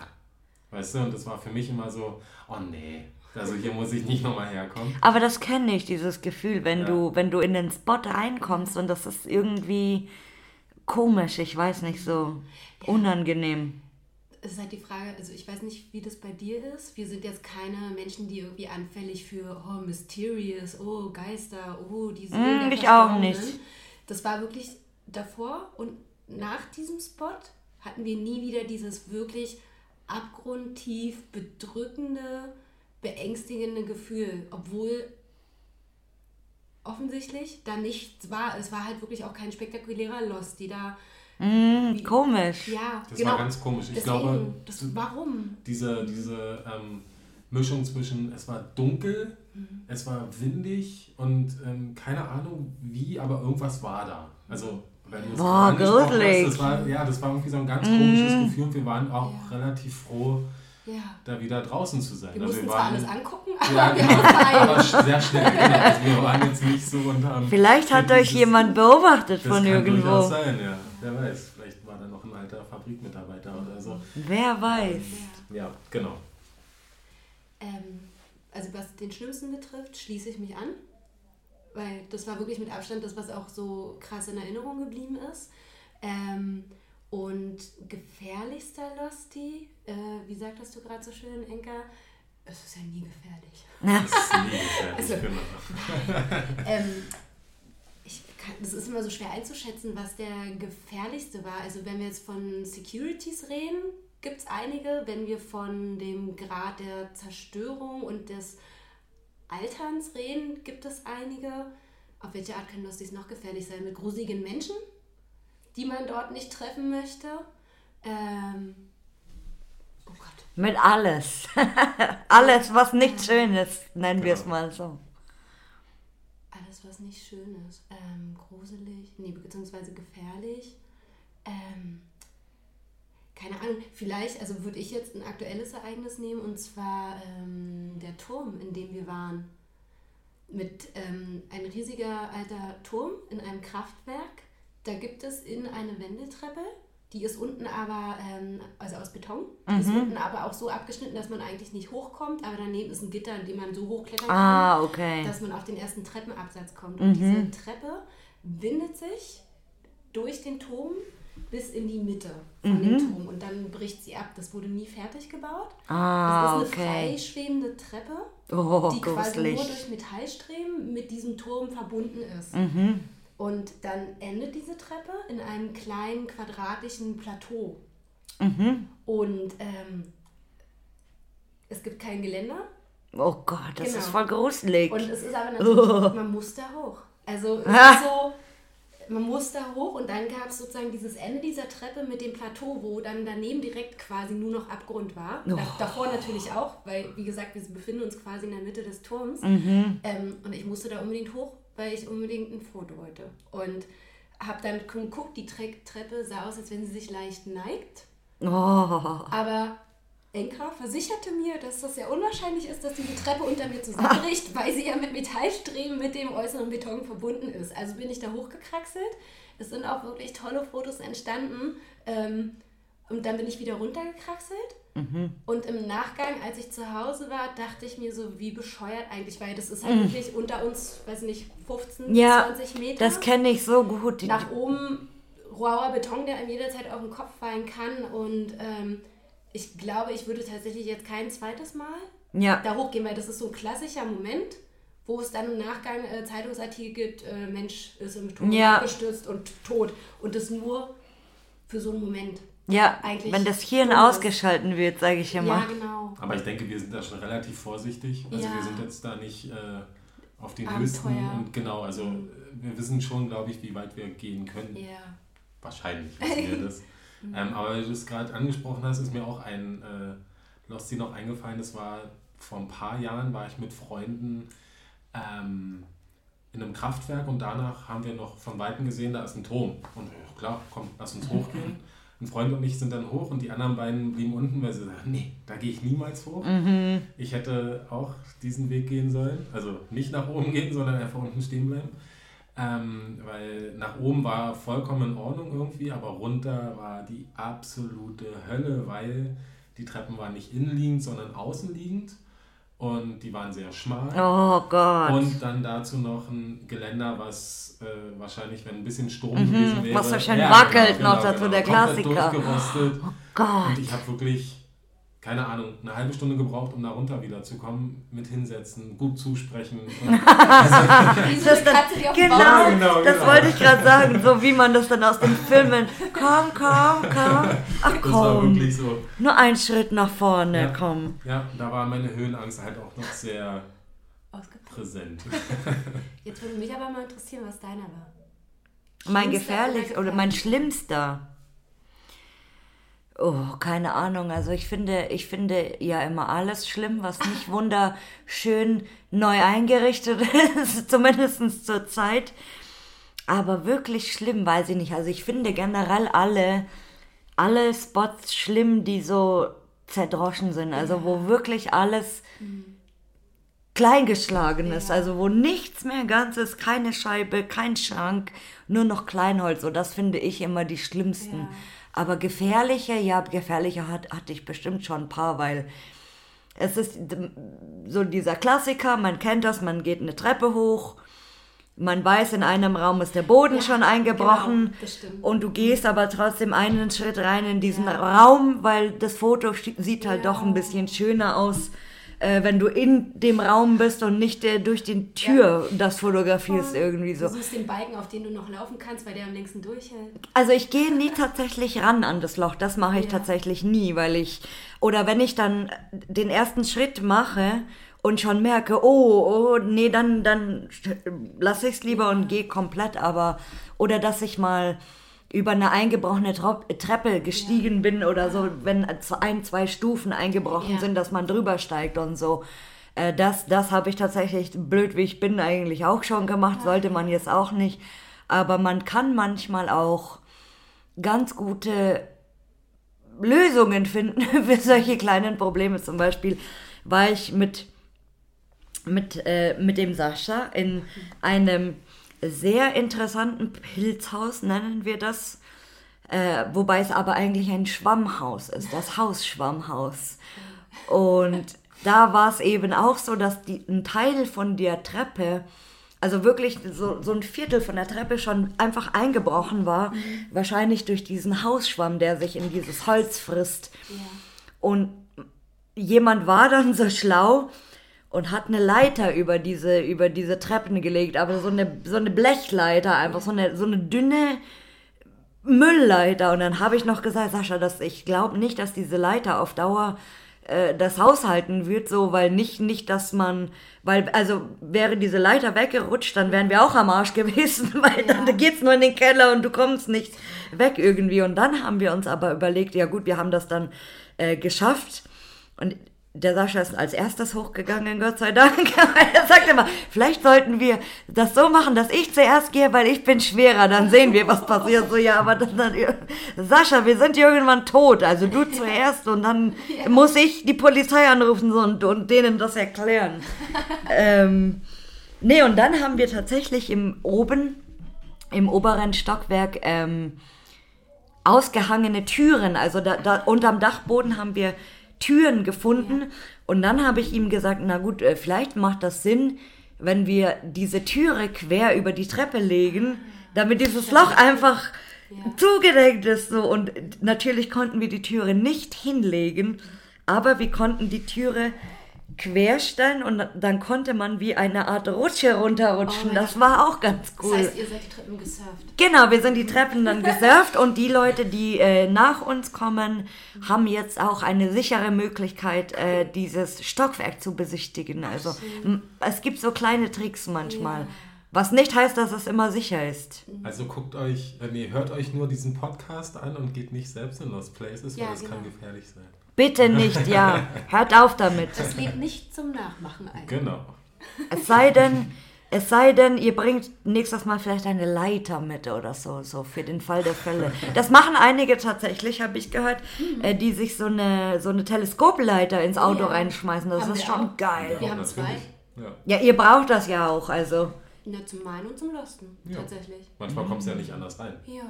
Weißt du, und das war für mich immer so, oh nee, also hier muss ich nicht nochmal herkommen. Aber das kenne ich, dieses Gefühl, wenn Ja. du, wenn du in den Spot reinkommst und das ist irgendwie komisch, ich weiß nicht, so unangenehm. Es ist halt die Frage, also ich weiß nicht, wie das bei dir ist. Wir sind jetzt keine Menschen, die irgendwie anfällig für, oh, mysterious, oh, Geister, oh, die Seelen Mm, ich auch nicht. Das war wirklich davor und nach diesem Spot hatten wir nie wieder dieses wirklich abgrundtief bedrückende, beängstigende Gefühl, obwohl offensichtlich da nichts war. Es war halt wirklich auch kein spektakulärer Lost, die da, Mm, komisch. ja, Das genau. war ganz komisch. Ich Deswegen, glaube, das, warum? diese, diese ähm, Mischung zwischen, es war dunkel, Mhm. es war windig und ähm, keine Ahnung wie, aber irgendwas war da. Also, wenn du es Boah, angesprochen hast, gruselig. das war, ja, das war irgendwie so ein ganz komisches Mhm. Gefühl und wir waren auch Ja. relativ froh, Ja. da wieder draußen zu sein. Wir Also mussten wir zwar waren, alles angucken, aber ja, wir genau, aber sehr schnell. Genau. Also wir waren jetzt nicht so und haben. Vielleicht hat dieses- euch jemand beobachtet das von kann durchaus irgendwo. sein, ja. Wer weiß, vielleicht war da noch ein alter Fabrikmitarbeiter oder so. Wer weiß. Ja, genau. Ähm, also was den Schlimmsten betrifft, schließe ich mich an. Weil das war wirklich mit Abstand das, was auch so krass in Erinnerung geblieben ist. Ähm, und gefährlichster Losty, äh, wie sagtest du gerade so schön, Enka? Es ist ja nie gefährlich. [LAUGHS] Das ist nie gefährlich, Also- genau. [LAUGHS] ähm, ich kann, das ist immer so schwer einzuschätzen, was der gefährlichste war. Also wenn wir jetzt von Securities reden, gibt es einige. Wenn wir von dem Grad der Zerstörung und des Alterns reden, gibt es einige. Auf welche Art können Losties noch gefährlich sein? Mit gruseligen Menschen, die man dort nicht treffen möchte. Ähm, oh Gott. Mit alles. [LAUGHS] alles, was nicht schön ist, nennen wir es Genau. mal so. Alles, was nicht schön ist. Ähm, gruselig, nee, beziehungsweise gefährlich. Ähm, keine Ahnung, vielleicht, also würde ich jetzt ein aktuelles Ereignis nehmen und zwar ähm, der Turm, in dem wir waren. Mit ähm, ein riesiger alter Turm in einem Kraftwerk. Da gibt es in eine Wendeltreppe. Die ist unten aber, ähm, also aus Beton, die ist unten aber auch so abgeschnitten, dass man eigentlich nicht hochkommt, aber daneben ist ein Gitter, in dem man so hochklettern kann Ah, okay. dass man auf den ersten Treppenabsatz kommt. Und diese Treppe windet sich durch den Turm bis in die Mitte von dem Turm und dann bricht sie ab. Das wurde nie fertig gebaut. Ah, es ist eine okay. freischwebende Treppe, Oh, die quasi nur gruselig. durch Metallstreben mit diesem Turm verbunden ist. Mhm. Und dann endet diese Treppe in einem kleinen quadratischen Plateau. Mhm. Und ähm, es gibt kein Geländer. Oh Gott, das Genau. ist voll gruselig. Und es ist aber natürlich, [LAUGHS] man muss da hoch. Also so, man muss da hoch und dann gab es sozusagen dieses Ende dieser Treppe mit dem Plateau, wo dann daneben direkt quasi nur noch Abgrund war. Da, davor natürlich auch, weil wie gesagt, wir befinden uns quasi in der Mitte des Turms. Mhm. Ähm, und ich musste da unbedingt hoch, weil ich unbedingt ein Foto wollte. Und habe dann geguckt, die Tre Treppe sah aus, als wenn sie sich leicht neigt. Oh, Aber Enka versicherte mir, dass das sehr unwahrscheinlich ist, dass diese Treppe unter mir zusammenbricht, [LAUGHS] weil sie ja mit Metallstreben mit dem äußeren Beton verbunden ist. Also bin ich da hochgekraxelt. Es sind auch wirklich tolle Fotos entstanden. Ähm, und dann bin ich wieder runtergekraxelt. Und im Nachgang, als ich zu Hause war, dachte ich mir so, wie bescheuert eigentlich, weil das ist halt wirklich unter uns, weiß nicht, 15, ja, 20 Meter das kenne ich so gut. Nach oben rauer Beton, der einem jederzeit auf den Kopf fallen kann. Und ähm, ich glaube, ich würde tatsächlich jetzt kein zweites Mal Ja, da hochgehen, weil das ist so ein klassischer Moment, wo es dann im Nachgang äh, Zeitungsartikel gibt, äh, Mensch ist im Beton Ja. abgestürzt und tot. Und das nur für so einen Moment. Ja eigentlich wenn das Hirn ausgeschalten wird, sage ich Ja, immer. genau. Aber ich denke, wir sind da schon relativ vorsichtig. Also Ja. wir sind jetzt da nicht äh, auf den Abenteuer. höchsten. Und genau, also äh, wir wissen schon, glaube ich, wie weit wir gehen können. Ja. Wahrscheinlich [LAUGHS] wissen wir das. ähm, aber weil du es gerade angesprochen hast, ist mir auch ein äh, Losty noch eingefallen. Das war vor ein paar Jahren, war ich mit Freunden ähm, in einem Kraftwerk und danach haben wir noch von Weitem gesehen, da ist ein Turm. Und oh, klar, komm, lass uns [LAUGHS] hochgehen. Ein Freund und ich sind dann hoch und die anderen beiden blieben unten, weil sie sagten, nee, da gehe ich niemals hoch. Mhm. Ich hätte auch diesen Weg gehen sollen. Also nicht nach oben gehen, sondern einfach unten stehen bleiben. Ähm, weil nach oben war vollkommen in Ordnung irgendwie, aber runter war die absolute Hölle, weil die Treppen waren nicht innenliegend, sondern außenliegend. Und die waren sehr schmal. Oh Gott. Und dann dazu noch ein Geländer, was äh, wahrscheinlich, wenn ein bisschen Sturm gewesen wäre. Mhm, was schön Ja, wackelt genau, noch genau, dazu, genau, der Klassiker. Durchgerostet. Oh Gott. Und ich habe wirklich, keine Ahnung, eine halbe Stunde gebraucht, um da runter wieder zu kommen, mit hinsetzen, gut zusprechen. [LAUGHS] Und, Wie so Das dann, genau, Ja, genau, das genau. wollte ich gerade sagen, so wie man das dann aus den Filmen, komm, komm, komm, ach das war komm, wirklich so. nur ein Schritt nach vorne, Ja. komm. Ja, da war meine Höhenangst halt auch noch sehr präsent. [LAUGHS] Jetzt würde mich aber mal interessieren, was deiner war. Mein gefährlich oder oder mein schlimmster. Oh, keine Ahnung. Also ich finde, ich finde ja immer alles schlimm, was nicht [LAUGHS] wunderschön neu eingerichtet ist, [LAUGHS] zumindest zur Zeit. Aber wirklich schlimm, weiß ich nicht. Also ich finde generell alle, alle Spots schlimm, die so zerdroschen sind. Also wo wirklich alles kleingeschlagen ist. Also wo nichts mehr ganz ist, keine Scheibe, kein Schrank, nur noch Kleinholz. So, das finde ich immer die schlimmsten. Ja. Aber gefährliche, ja, gefährliche hat, hatte ich bestimmt schon ein paar, weil es ist so dieser Klassiker, man kennt das, man geht eine Treppe hoch, man weiß, in einem Raum ist der Boden Ja, schon eingebrochen genau, das stimmt. und du gehst aber trotzdem einen Schritt rein in diesen Ja. Raum, weil das Foto sieht halt Ja. doch ein bisschen schöner aus, äh, wenn du in dem Raum bist und nicht äh, durch die Tür das fotografierst irgendwie so. Du suchst den Balken, auf den du noch laufen kannst, weil der am längsten durchhält. Also ich gehe nie tatsächlich ran an das Loch. Das mache ich Ja. tatsächlich nie, weil ich oder wenn ich dann den ersten Schritt mache und schon merke, oh, oh nee, dann dann lasse ich es lieber und gehe komplett. Aber oder dass ich mal über eine eingebrochene Trop Treppe gestiegen bin oder so, wenn ein, zwei Stufen eingebrochen Ja. sind, dass man drüber steigt und so. Äh, Das, das habe ich tatsächlich, blöd wie ich bin, eigentlich auch schon gemacht, sollte man jetzt auch nicht. Aber man kann manchmal auch ganz gute Lösungen finden [LAUGHS] für solche kleinen Probleme. Zum Beispiel war ich mit, mit, äh, mit dem Sascha in einem sehr interessanten Pilzhaus, nennen wir das. Äh, wobei es aber eigentlich ein Schwammhaus ist, das Hausschwammhaus. Und da war es eben auch so, dass die, ein Teil von der Treppe, also wirklich so, so ein Viertel von der Treppe schon einfach eingebrochen war. Wahrscheinlich durch diesen Hausschwamm, der sich in dieses Holz frisst. Ja. Und jemand war dann so schlau und hat eine Leiter über diese, über diese Treppen gelegt, aber so eine, so eine Blechleiter, einfach so eine, so eine dünne Müllleiter. Und dann habe ich noch gesagt, Sascha, dass ich glaube nicht, dass diese Leiter auf Dauer äh, das haushalten wird, so, weil nicht, nicht, dass man, weil, also wäre diese Leiter weggerutscht, dann wären wir auch am Arsch [LAUGHS] gewesen, weil dann geht's nur in den Keller und du kommst nicht weg irgendwie. Und dann haben wir uns aber überlegt, ja gut, wir haben das dann äh, geschafft. Und der Sascha ist als erstes hochgegangen, Gott sei Dank. [LAUGHS] er sagt immer, vielleicht sollten wir das so machen, dass ich zuerst gehe, weil ich bin schwerer, dann sehen wir, was passiert. So, ja, aber dann, dann, Sascha, wir sind irgendwann tot, also du zuerst und dann muss ich die Polizei anrufen und, und denen das erklären. [LAUGHS] ähm, nee, und dann haben wir tatsächlich im oben, im oberen Stockwerk, ähm, ausgehangene Türen. Also da, da unterm Dachboden haben wir Türen gefunden. Und dann habe ich ihm gesagt, na gut, äh, vielleicht macht das Sinn, wenn wir diese Türe quer über die Treppe legen, damit dieses Loch einfach zugedeckt ist. So. Und natürlich konnten wir die Türe nicht hinlegen, aber wir konnten die Türe querstellen und dann konnte man wie eine Art Rutsche runterrutschen. Oh das war auch ganz cool. Das heißt, ihr seid die Treppen gesurft. Genau, wir sind die Treppen dann gesurft und die Leute, die äh, nach uns kommen, haben jetzt auch eine sichere Möglichkeit, äh, dieses Stockwerk zu besichtigen. Also es gibt so kleine Tricks manchmal. Ja. Was nicht heißt, dass es immer sicher ist. Also guckt euch, äh, nee, hört euch nur diesen Podcast an und geht nicht selbst in Lost Places, weil Ja, das kann genau. gefährlich sein. Bitte nicht, ja. [LAUGHS] Hört auf damit. Das lädt nicht zum Nachmachen ein. Genau. Es sei denn, Es sei denn, ihr bringt nächstes Mal vielleicht eine Leiter mit oder so, so für den Fall der Fälle. Das machen einige tatsächlich, habe ich gehört, äh, die sich so eine, so eine Teleskopleiter ins Auto ja. reinschmeißen. Das Haben ist schon auch. geil. Wir haben zwei. Ja. Ja, ihr braucht das ja auch, also. Na, zum Malen und zum Losten, Ja. tatsächlich. Manchmal kommt es ja nicht anders rein. Ja.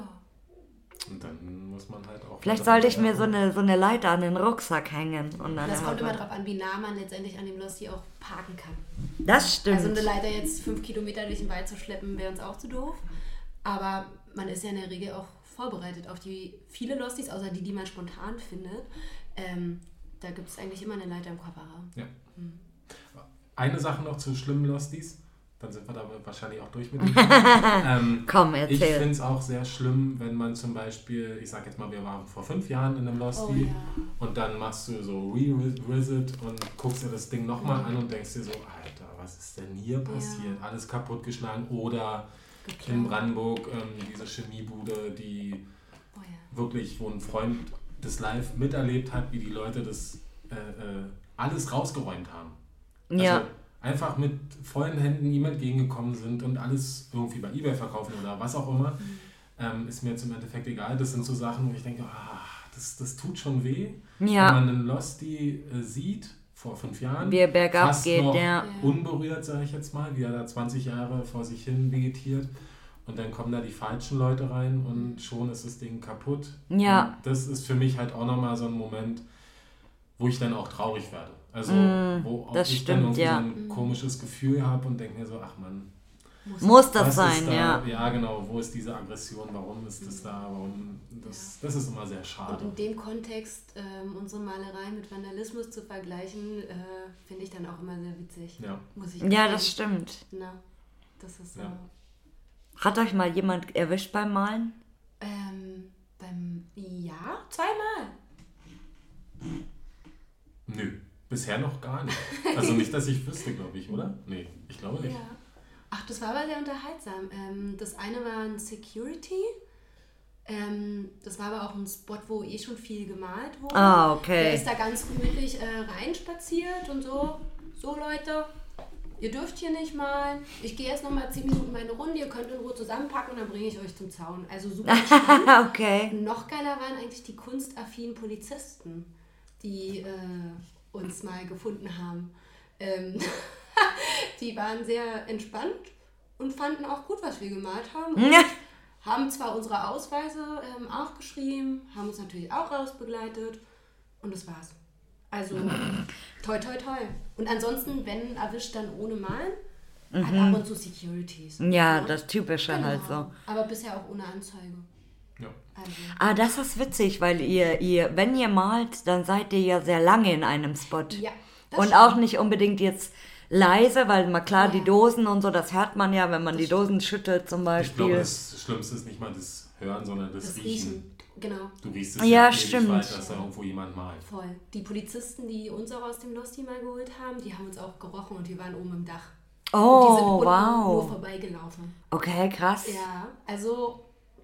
Und dann muss man halt auch. Vielleicht sollte ich mir so eine, so eine Leiter an den Rucksack hängen. Und dann Das kommt immer drauf an, wie nah man letztendlich an dem Losty auch parken kann. Das stimmt. Also eine Leiter jetzt fünf Kilometer durch den Wald zu schleppen, wäre uns auch zu doof. Aber man ist ja in der Regel auch vorbereitet auf die viele Losties, außer die, die man spontan findet. Ähm, da gibt es eigentlich immer eine Leiter im Kofferraum. Ja. Eine Sache noch zu schlimmen Losties. Dann sind wir da wahrscheinlich auch durch mit [LAUGHS] dem. ähm, Komm, ich erzähl. finde es auch sehr schlimm, wenn man zum Beispiel, ich sag jetzt mal, wir waren vor fünf Jahren in einem Oh Losty ja. und dann machst du so Revisit und guckst dir das Ding nochmal an und denkst dir so, Alter, was ist denn hier passiert? Alles kaputtgeschlagen oder in Geklaut. Brandenburg ähm, diese Chemiebude, die Oh ja. wirklich, wo ein Freund das live miterlebt hat, wie die Leute das äh, äh, alles rausgeräumt haben. Ja. Einfach mit vollen Händen ihm entgegengekommen sind und alles irgendwie bei Ebay verkaufen oder was auch immer, ähm, ist mir jetzt im Endeffekt egal. Das sind so Sachen, wo ich denke, ah, das, das tut schon weh. Ja. Wenn man einen Losty äh, sieht, vor fünf Jahren, Wie er bergab fast geht, noch ja. unberührt, sage ich jetzt mal, wie er da 20 Jahre vor sich hin vegetiert. Und dann kommen da die falschen Leute rein und schon ist das Ding kaputt. Ja. Und das ist für mich halt auch nochmal so ein Moment, wo ich dann auch traurig werde. Also, wo auch Mm, das ich stimmt, dann irgendwie ja. so ein komisches Gefühl habe und denke mir so, ach Mann, Muss das was sein, ist da? ja. Ja, genau, wo ist diese Aggression, warum ist das da, warum, das, das ist immer sehr Und schade. in dem Kontext ähm, unsere Malerei mit Vandalismus zu vergleichen, äh, finde ich dann auch immer sehr witzig. Ja. Muss ich Ja, das stimmt. Na, das ist so. Ja. Hat euch mal jemand erwischt beim Malen? Ähm, beim Ja, zweimal. Nö, bisher noch gar nicht. Also nicht, dass ich wüsste, glaube ich, oder? Nee, ich glaube nicht. Ja. Ach, das war aber sehr unterhaltsam. Ähm, das eine war ein Security. Ähm, das war aber auch ein Spot, wo eh schon viel gemalt wurde. Ah, Der okay. ist da ganz gemütlich äh, reinspaziert und so. So, Leute, ihr dürft hier nicht malen. Ich gehe jetzt nochmal 10 Minuten meine Runde. Ihr könnt in Ruhe zusammenpacken und dann bringe ich euch zum Zaun. Also super [LAUGHS] spannend. okay. Noch geiler waren eigentlich die kunstaffinen Polizisten, die äh, uns mal gefunden haben. Ähm, [LAUGHS] die waren sehr entspannt und fanden auch gut, was wir gemalt haben. Und Ja. haben zwar unsere Ausweise ähm, auch geschrieben, haben uns natürlich auch rausbegleitet und das war's. Also [LAUGHS] toi toi toi. Und ansonsten, wenn erwischt, dann ohne Malen, halt ab und zu Securities. Mhm. Ja, Ne? das Typische Genau. halt so. Aber bisher auch ohne Anzeige. Ja. Also. Ah, das ist witzig, weil ihr, ihr, wenn ihr malt, dann seid ihr ja sehr lange in einem Spot. Ja, das Und stimmt. auch nicht unbedingt jetzt leise, weil mal klar, die Ja. Dosen und so, das hört man ja, wenn man die Dosen schüttelt zum Ich Beispiel. glaube, das Schlimmste ist nicht mal das Hören, sondern das, Das Riechen. Riechen. Genau, Du riechst es Ja, ewig stimmt. weit, dass da irgendwo jemand malt. voll. Die Polizisten, die uns auch aus dem Losty mal geholt haben, die haben uns auch gerochen und wir waren oben im Dach. und die sind oh, unten nur wow. vorbeigelaufen. Okay, krass. Ja, also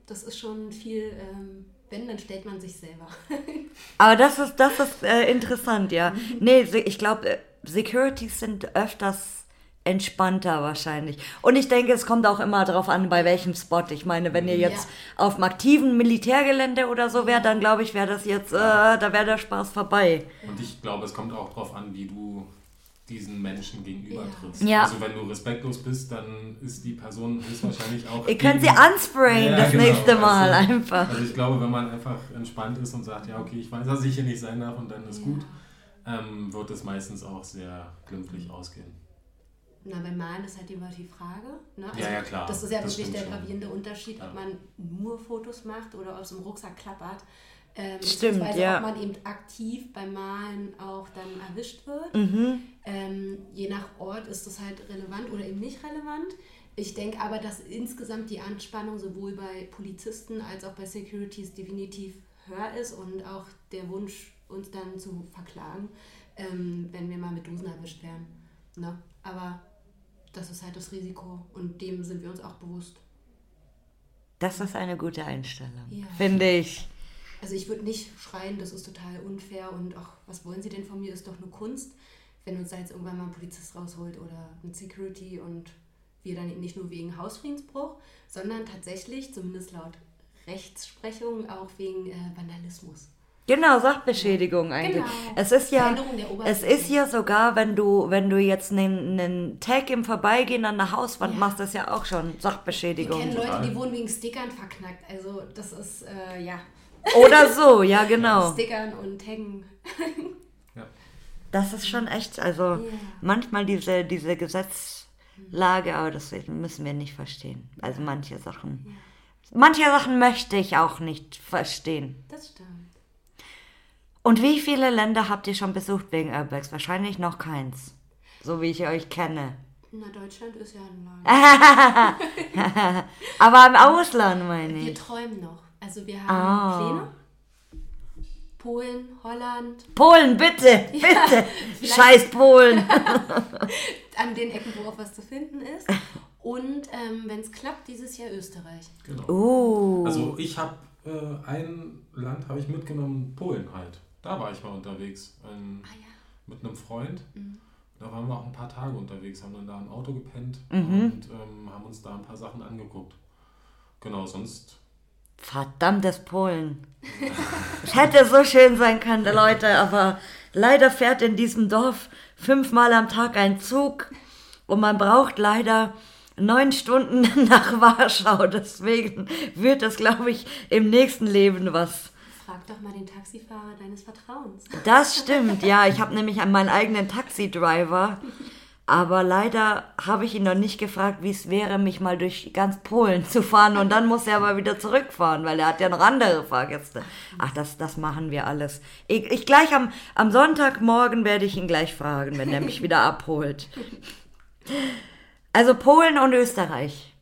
das ist schon viel, ähm, wenn, dann stellt man sich selber. [LAUGHS] Aber das ist, das ist äh, interessant, ja. Nee, se- ich glaube, äh, Securities sind öfters entspannter wahrscheinlich. Und ich denke, es kommt auch immer darauf an, bei welchem Spot. Ich meine, wenn ihr jetzt auf dem aktiven Militärgelände oder so wärt, dann glaube ich, wäre das jetzt, äh, da wäre der Spaß vorbei. Und ich glaube, es kommt auch darauf an, wie du diesen Menschen gegenüber trittst. Ja. Also wenn du respektlos bist, dann ist die Person höchstwahrscheinlich auch... Ihr könnt sie ansprayen Ja, das genau. nächste Mal Also- einfach. Also ich glaube, wenn man einfach entspannt ist und sagt, ja okay, ich weiß, dass ich hier nicht sein darf und dann ist Ja. gut, ähm, wird es meistens auch sehr glimpflich ausgehen. Na, beim Malen ist halt immer die Frage. Ne? Ja, ja, klar. Das ist ja Das wirklich der gravierende Unterschied, ob man nur Fotos macht oder ob es im Rucksack klappert. Ähm, Stimmt, beziehungsweise ja. ob man eben aktiv beim Malen auch dann erwischt wird. Mhm. Ähm, je nach Ort ist das halt relevant oder eben nicht relevant. Ich denke aber, dass insgesamt die Anspannung sowohl bei Polizisten als auch bei Securities definitiv höher ist und auch der Wunsch, uns dann zu verklagen, ähm, wenn wir mal mit Dosen erwischt werden. Ne? Aber das ist halt das Risiko und dem sind wir uns auch bewusst. Das ist eine gute Einstellung, Ja. finde ich. Also ich würde nicht schreien, das ist total unfair und ach, was wollen Sie denn von mir, ist doch nur Kunst. Wenn uns da jetzt irgendwann mal ein Polizist rausholt oder ein Security und wir dann nicht nur wegen Hausfriedensbruch, sondern tatsächlich, zumindest laut Rechtsprechung, auch wegen äh, Vandalismus. Genau, Sachbeschädigung eigentlich. Genau. Es ist ja, es ist ja sogar, wenn du, wenn du jetzt einen, einen Tag im Vorbeigehen an der Hauswand Ja. machst, das ja auch schon Sachbeschädigung. kennen Leute, total. die wohnen wegen Stickern verknackt. Also das ist, äh, ja, Oder so, ja genau. Stickern und Taggen. Ja. Das ist schon echt, also manchmal diese, diese Gesetzlage, aber das müssen wir nicht verstehen. Also manche Sachen. Manche Sachen möchte ich auch nicht verstehen. Das stimmt. Und wie viele Länder habt ihr schon besucht wegen Airbags? Wahrscheinlich noch keins. So wie ich euch kenne. Na, Deutschland ist ja ein Land. [LAUGHS] Aber im Ausland meine Wir ich. träumen noch. Also wir haben Ah. Pläne. Polen, Holland, Polen, bitte, bitte. vielleicht- Scheiß Polen. [LAUGHS] an den Ecken, wo auch was zu finden ist. Und ähm, wenn es klappt, dieses Jahr Österreich. Genau. Uh. Also ich habe äh, ein Land habe ich mitgenommen, Polen halt. Da war ich mal unterwegs ähm, Ah ja. mit einem Freund. Da waren wir auch ein paar Tage unterwegs, haben dann da im Auto gepennt Mhm. und ähm, haben uns da ein paar Sachen angeguckt. Genau, sonst Verdammtes Polen. Es hätte so schön sein können, Leute, aber leider fährt in diesem Dorf fünfmal am Tag ein Zug und man braucht leider neun Stunden [LAUGHS] nach Warschau. Deswegen wird das, glaube ich, im nächsten Leben was. Frag doch mal den Taxifahrer deines Vertrauens. Das stimmt, ja. Ich habe nämlich an meinen eigenen Taxidriver, aber leider habe ich ihn noch nicht gefragt, wie es wäre, mich mal durch ganz Polen zu fahren und dann muss er aber wieder zurückfahren, weil er hat ja noch andere Fahrgäste. Ach, das, das machen wir alles. Ich, ich gleich am, am Sonntagmorgen werde ich ihn gleich fragen, wenn er mich wieder abholt. Also Polen und Österreich.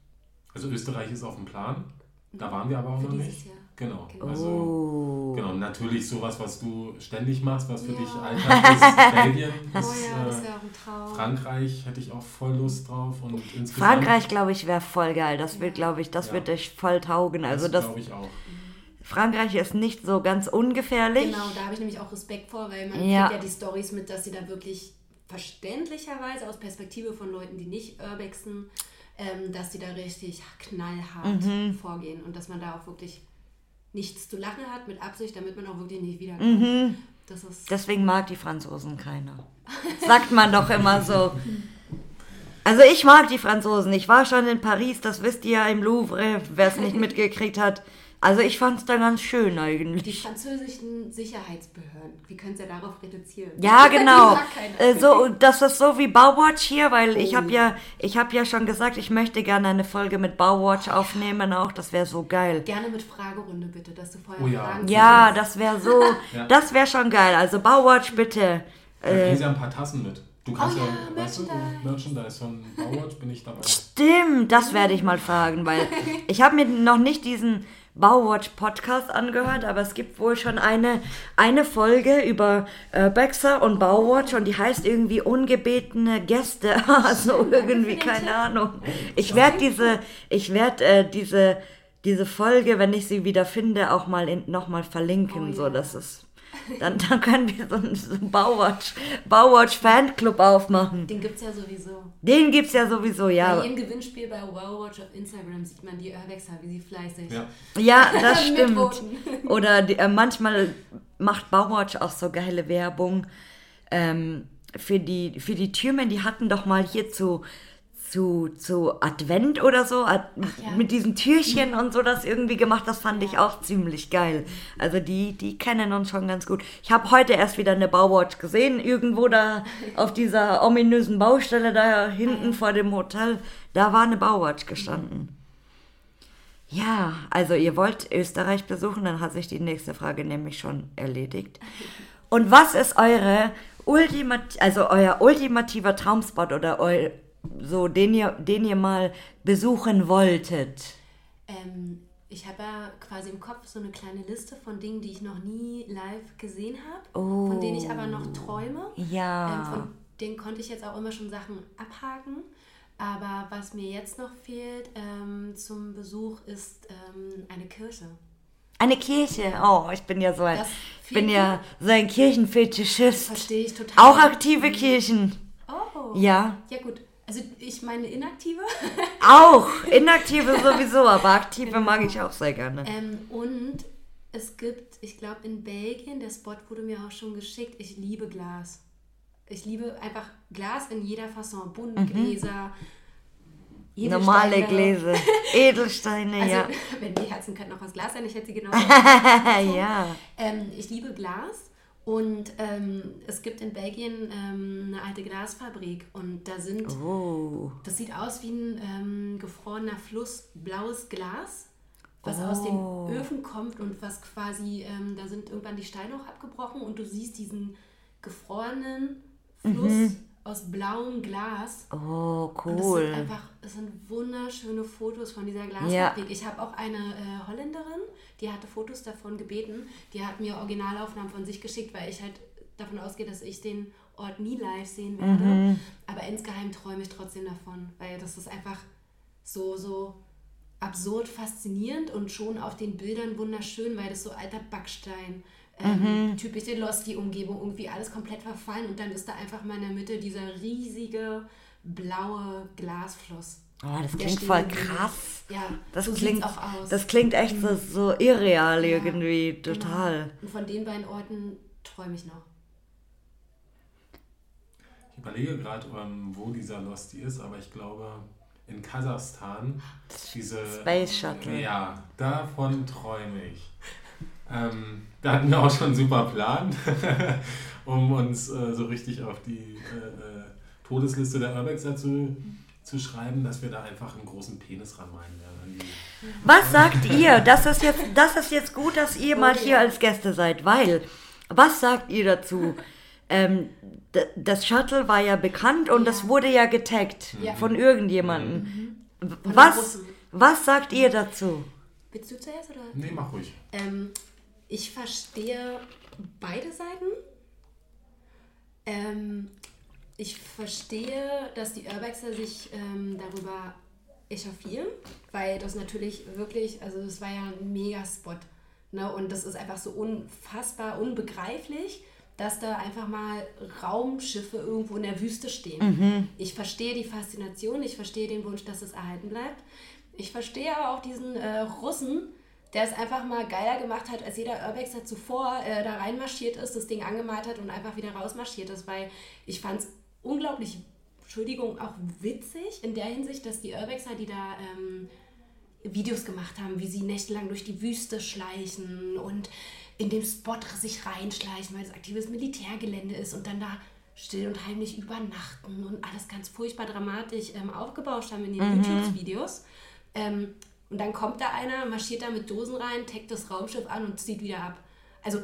Also Österreich ist auf dem Plan. Da waren wir aber auch Für noch nicht. Jahr. Genau. Genau. Also Oh. genau, natürlich sowas, was du ständig machst, was für Ja. dich Alltag ist. [LAUGHS] Belgien Oh ist ja, das äh, wäre auch ein Traum. Frankreich hätte ich auch voll Lust drauf und insgesamt Frankreich, glaube ich, wäre voll geil. Das wird, glaube ich, das Ja. wird euch voll taugen. Also das das, glaube ich auch. Frankreich ist nicht so ganz ungefährlich. Genau, da habe ich nämlich auch Respekt vor, weil man Ja. kriegt ja die Stories mit, dass sie da wirklich verständlicherweise aus Perspektive von Leuten, die nicht urbexen, ähm, dass die da richtig knallhart Mhm. vorgehen und dass man da auch wirklich nichts zu lachen hat mit Absicht, damit man auch wirklich nicht wiederkommt. Das ist Deswegen mag die Franzosen keiner. Sagt man doch immer so. Also ich mag die Franzosen. Ich war schon in Paris, das wisst ihr ja im Louvre, wer es nicht [LAUGHS] mitgekriegt hat. Also ich fand es da ganz schön die eigentlich. französischen Sicherheitsbehörden. Wie können sie ja darauf reduzieren? Ja, [LAUGHS] Die genau. Äh, so, das ist so wie Bauwatch hier, weil ich Oh. habe ja, ich habe ja schon gesagt, ich möchte gerne eine Folge mit Bauwatch aufnehmen auch. Das wäre so geil. Gerne mit Fragerunde bitte, dass du vorher Oh ja. Fragen Ja, stellst. das wäre so, [LAUGHS] Ja. das wäre schon geil. Also Bauwatch bitte. Sie ja ein paar Tassen mit. Du kannst Oh ja, ja, weißt du, Merchandise. Merchandise von Bauwatch bin ich dabei. Stimmt, das werde ich mal fragen, weil [LAUGHS] ich habe mir noch nicht diesen Bauwatch-Podcast angehört, aber es gibt wohl schon eine, eine Folge über äh, Baxter und Bauwatch und die heißt irgendwie ungebetene Gäste. [LAUGHS] Also irgendwie, keine Ahnung. Ich werde diese, ich werde äh, diese, diese Folge, wenn ich sie wieder finde, auch mal in, noch mal verlinken, Oh so ja. dass es dann, dann können wir so einen, so einen Bauwatch, Bauwatch Fanclub aufmachen. Den gibt es ja sowieso. Den gibt's ja sowieso, ja. Bei jedem Gewinnspiel bei Wowwatch auf Instagram sieht man die Urbexer, wie sie fleißig Ja. Ja, [LAUGHS] das stimmt. Oder die, äh, manchmal macht Bauwatch auch so geile Werbung ähm, für, die, für die Türmen. Die hatten doch mal hier zu, zu, zu Advent oder so, Ad, ja. mit diesen Türchen und so das irgendwie gemacht. Das fand ich auch ziemlich geil. Also die, die kennen uns schon ganz gut. Ich habe heute erst wieder eine Bauwatch gesehen, irgendwo da auf dieser ominösen Baustelle da hinten vor dem Hotel. Da war eine Bauwatch gestanden. Ja, also ihr wollt Österreich besuchen, dann hat sich die nächste Frage nämlich schon erledigt. Und was ist eure Ultimat also euer ultimativer Traumspot oder eu so den ihr den ihr mal besuchen wolltet? Ähm, ich habe ja quasi im Kopf so eine kleine Liste von Dingen, die ich noch nie live gesehen habe, von denen ich aber noch träume. Ja. Ähm, von denen konnte ich jetzt auch immer schon Sachen abhaken. Aber was mir jetzt noch fehlt ähm, zum Besuch ist ähm, eine Kirche. Eine Kirche. Oh, ich bin ja so ein ich bin ja so ein Kirchenfetischist. Verstehe ich total. Auch aktive Kirchen. Oh. Ja. Ja gut. Also ich meine inaktive. [LAUGHS] Auch, inaktive sowieso, aber aktive mag ich auch sehr gerne. Ähm, und es gibt, ich glaube in Belgien, der Spot wurde mir auch schon geschickt, ich liebe Glas. Ich liebe einfach Glas in jeder Fasson. Buntgläser, Normale Edelsteine. Gläser, [LAUGHS] Edelsteine, Also, ja. [LAUGHS] wenn die Herzen könnten auch aus Glas sein, ich hätte sie genau. ja. ähm, ich liebe Glas und ähm, es gibt in Belgien ähm, eine alte Glasfabrik und da sind, Oh. das sieht aus wie ein ähm, gefrorener Fluss, blaues Glas, was aus den Oh. Öfen kommt und was quasi, ähm, da sind irgendwann die Steine auch abgebrochen und du siehst diesen gefrorenen Fluss aus blauem Glas. Oh, Und das cool. sind einfach, das sind wunderschöne Fotos von dieser Glasfabrik. Ja. Ich habe auch eine äh, Holländerin, die hatte Fotos davon gebeten. Die hat mir Originalaufnahmen von sich geschickt, weil ich halt davon ausgehe, dass ich den Ort nie live sehen werde. Mhm. Aber insgeheim träume ich trotzdem davon, weil das ist einfach so, so absurd faszinierend und schon auf den Bildern wunderschön, weil das so alter Backstein, ähm, typische Losty-Umgebung, irgendwie alles komplett verfallen und dann ist da einfach mal in der Mitte dieser riesige blaue Glasfluss. Oh, das klingt voll krass. Ja, Das so klingt, auch aus. das klingt echt so, so irreal Ja, irgendwie, genau. total. Und von den beiden Orten träume ich noch. Ich überlege gerade, ähm, wo dieser Losty ist, aber ich glaube in Kasachstan. Diese, Space Shuttle. Ja, davon träume ich. Ähm, da hatten wir auch schon einen super Plan, [LAUGHS] um uns äh, so richtig auf die äh, äh, Todesliste der Urbexer zu, zu schreiben, dass wir da einfach einen großen Penis ranmalen werden. Was sagt ihr? Das ist jetzt, das ist jetzt gut, dass ihr mal Okay. hier als Gäste seid, weil, was sagt ihr dazu? Ähm, das Shuttle war ja bekannt und das wurde ja getaggt Ja. von irgendjemandem. Den Was, was sagt ihr dazu? Willst du zuerst oder? Nee, mach ruhig. Ähm, ich verstehe beide Seiten. Ähm, ich verstehe, dass die Urbexer sich ähm, darüber echauffieren, weil das natürlich wirklich, also das war ja ein Mega-Spot. Ne? Und das ist einfach so unfassbar unbegreiflich, dass da einfach mal Raumschiffe irgendwo in der Wüste stehen. Ich verstehe die Faszination, ich verstehe den Wunsch, dass es erhalten bleibt. Ich verstehe aber auch diesen äh, Russen, der es einfach mal geiler gemacht hat, als jeder Urbexer zuvor äh, da reinmarschiert ist, das Ding angemalt hat und einfach wieder rausmarschiert ist, weil ich fand es unglaublich, Entschuldigung, auch witzig in der Hinsicht, dass die Urbexer, die da ähm, Videos gemacht haben, wie sie nächtelang durch die Wüste schleichen und in dem Spot sich reinschleichen, weil es aktives Militärgelände ist und dann da still und heimlich übernachten und alles ganz furchtbar dramatisch ähm, aufgebauscht haben in den YouTube-Videos. Ähm, und dann kommt da einer, marschiert da mit Dosen rein, taggt das Raumschiff an und zieht wieder ab. Also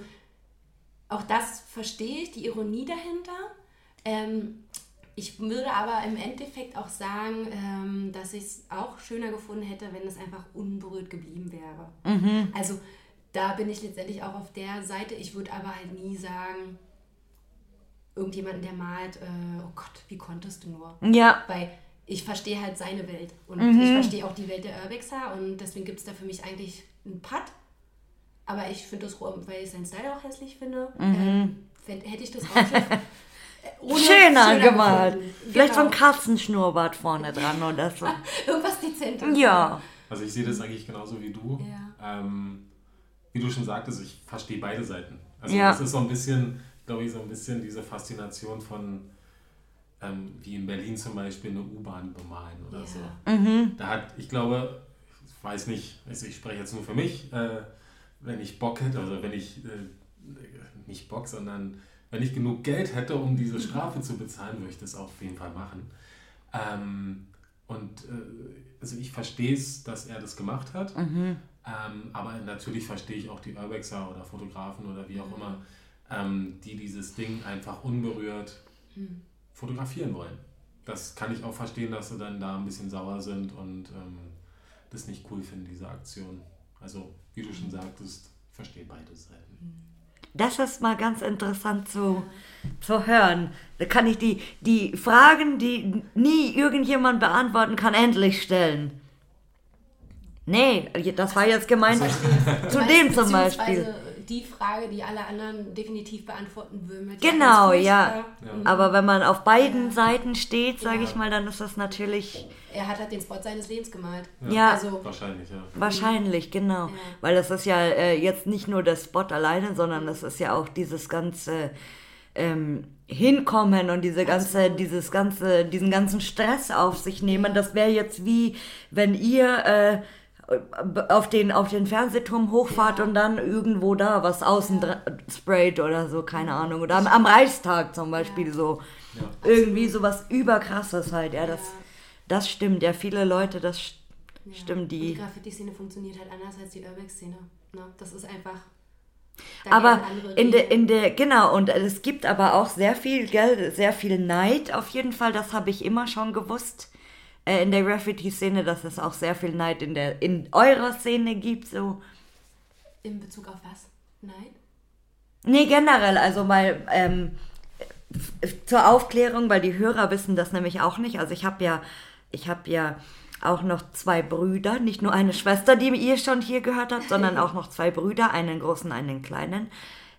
auch das verstehe ich, die Ironie dahinter. Ähm, ich würde aber im Endeffekt auch sagen, ähm, dass ich es auch schöner gefunden hätte, wenn es einfach unberührt geblieben wäre. Also da bin ich letztendlich auch auf der Seite. Ich würde aber halt nie sagen, irgendjemanden, der malt, äh, oh Gott, wie konntest du nur? Ja, Weil ich verstehe halt seine Welt und Mhm. ich verstehe auch die Welt der Urbexer und deswegen gibt es da für mich eigentlich einen Putt. Aber ich finde das, weil ich seinen Style auch hässlich finde, ähm, fänd- hätte ich das Raumschiff [LAUGHS] äh, ohne Mhm. schöner schöner gemalt. gefunden. Vielleicht so ein Genau. Katzenschnurrbart vorne dran oder so. [LAUGHS] Irgendwas Dezentes. Ja. Also ich sehe das eigentlich genauso wie du. Ja. Ähm, wie du schon sagtest, ich verstehe beide Seiten. Also Ja. das ist so ein bisschen, glaube ich, so ein bisschen diese Faszination von, ähm, wie in Berlin zum Beispiel eine U-Bahn bemalen oder Ja. so. Mhm. Da hat, ich glaube, ich weiß nicht, also ich spreche jetzt nur für mich, äh, wenn ich Bock hätte, also wenn ich äh, nicht Bock, sondern wenn ich genug Geld hätte, um diese Strafe zu bezahlen, würde ich das auf jeden Fall machen. Ähm, und äh, also ich verstehe es, dass er das gemacht hat, ähm, aber natürlich verstehe ich auch die Urbexer oder Fotografen oder wie auch immer, ähm, die dieses Ding einfach unberührt fotografieren wollen. Das kann ich auch verstehen, dass sie dann da ein bisschen sauer sind und ähm, das nicht cool finden, diese Aktion. Also, wie du schon sagtest, ich verstehe beide Seiten. Das ist mal ganz interessant zu, zu hören. Da kann ich die, die Fragen, die nie irgendjemand beantworten kann, endlich stellen. Nee, das war jetzt gemeint zu dem zum Beispiel. Die Frage, die alle anderen definitiv beantworten würden. Mit Genau, ja. Ja. Mhm. Aber wenn man auf beiden Ja. Seiten steht, sage Ja. ich mal, dann ist das natürlich Er hat halt den Spot seines Lebens gemalt. Ja. Also, Wahrscheinlich, ja. wahrscheinlich, genau. Ja. Weil das ist ja äh, jetzt nicht nur der Spot alleine, sondern das ist ja auch dieses ganze ähm, Hinkommen und diese ganze, Absolut. dieses ganze, diesen ganzen Stress auf sich nehmen. Das wäre jetzt wie, wenn ihr äh, auf den, auf den Fernsehturm hochfahrt Ja. und dann irgendwo da was außen Ja. sprayt oder so, keine Ahnung. Oder am, am Reichstag zum Beispiel Ja. so. Ja. Irgendwie sowas überkrasses halt, ja, das, Ja. das stimmt. Ja, viele Leute, das st- ja. stimmt, die. die Graffiti-Szene funktioniert halt anders als die Urbex-Szene. Ne? Das ist einfach. da Aber in der, in der, genau, und es gibt aber auch sehr viel, gell, sehr viel Neid auf jeden Fall, das habe ich immer schon gewusst. Äh, in der Graffiti-Szene, dass es auch sehr viel Neid in der, in eurer Szene gibt, so. In Bezug auf was? Nein? Nee, generell, also mal ähm, zur Aufklärung, weil die Hörer wissen das nämlich auch nicht. Also ich habe ja, ich habe ja auch noch zwei Brüder, nicht nur eine Schwester, die ihr schon hier gehört habt, sondern [LAUGHS] auch noch zwei Brüder, einen großen, einen kleinen.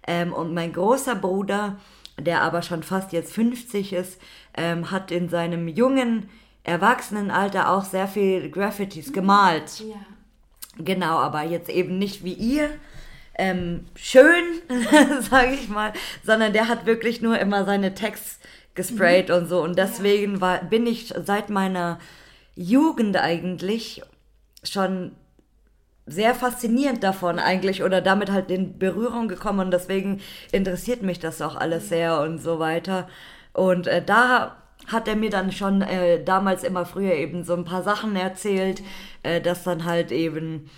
Ähm, und mein großer Bruder, der aber schon fast jetzt 50 ist, ähm, hat in seinem jungen Erwachsenenalter auch sehr viel Graffitis gemalt. Ja. Genau, aber jetzt eben nicht wie ihr. Ähm, schön, [LAUGHS] sage ich mal, sondern der hat wirklich nur immer seine Tags gesprayt und so. Und deswegen war, bin ich seit meiner Jugend eigentlich schon sehr faszinierend davon eigentlich oder damit halt in Berührung gekommen und deswegen interessiert mich das auch alles sehr und so weiter. Und äh, da hat er mir dann schon äh, damals immer früher eben so ein paar Sachen erzählt, äh, dass dann halt eben,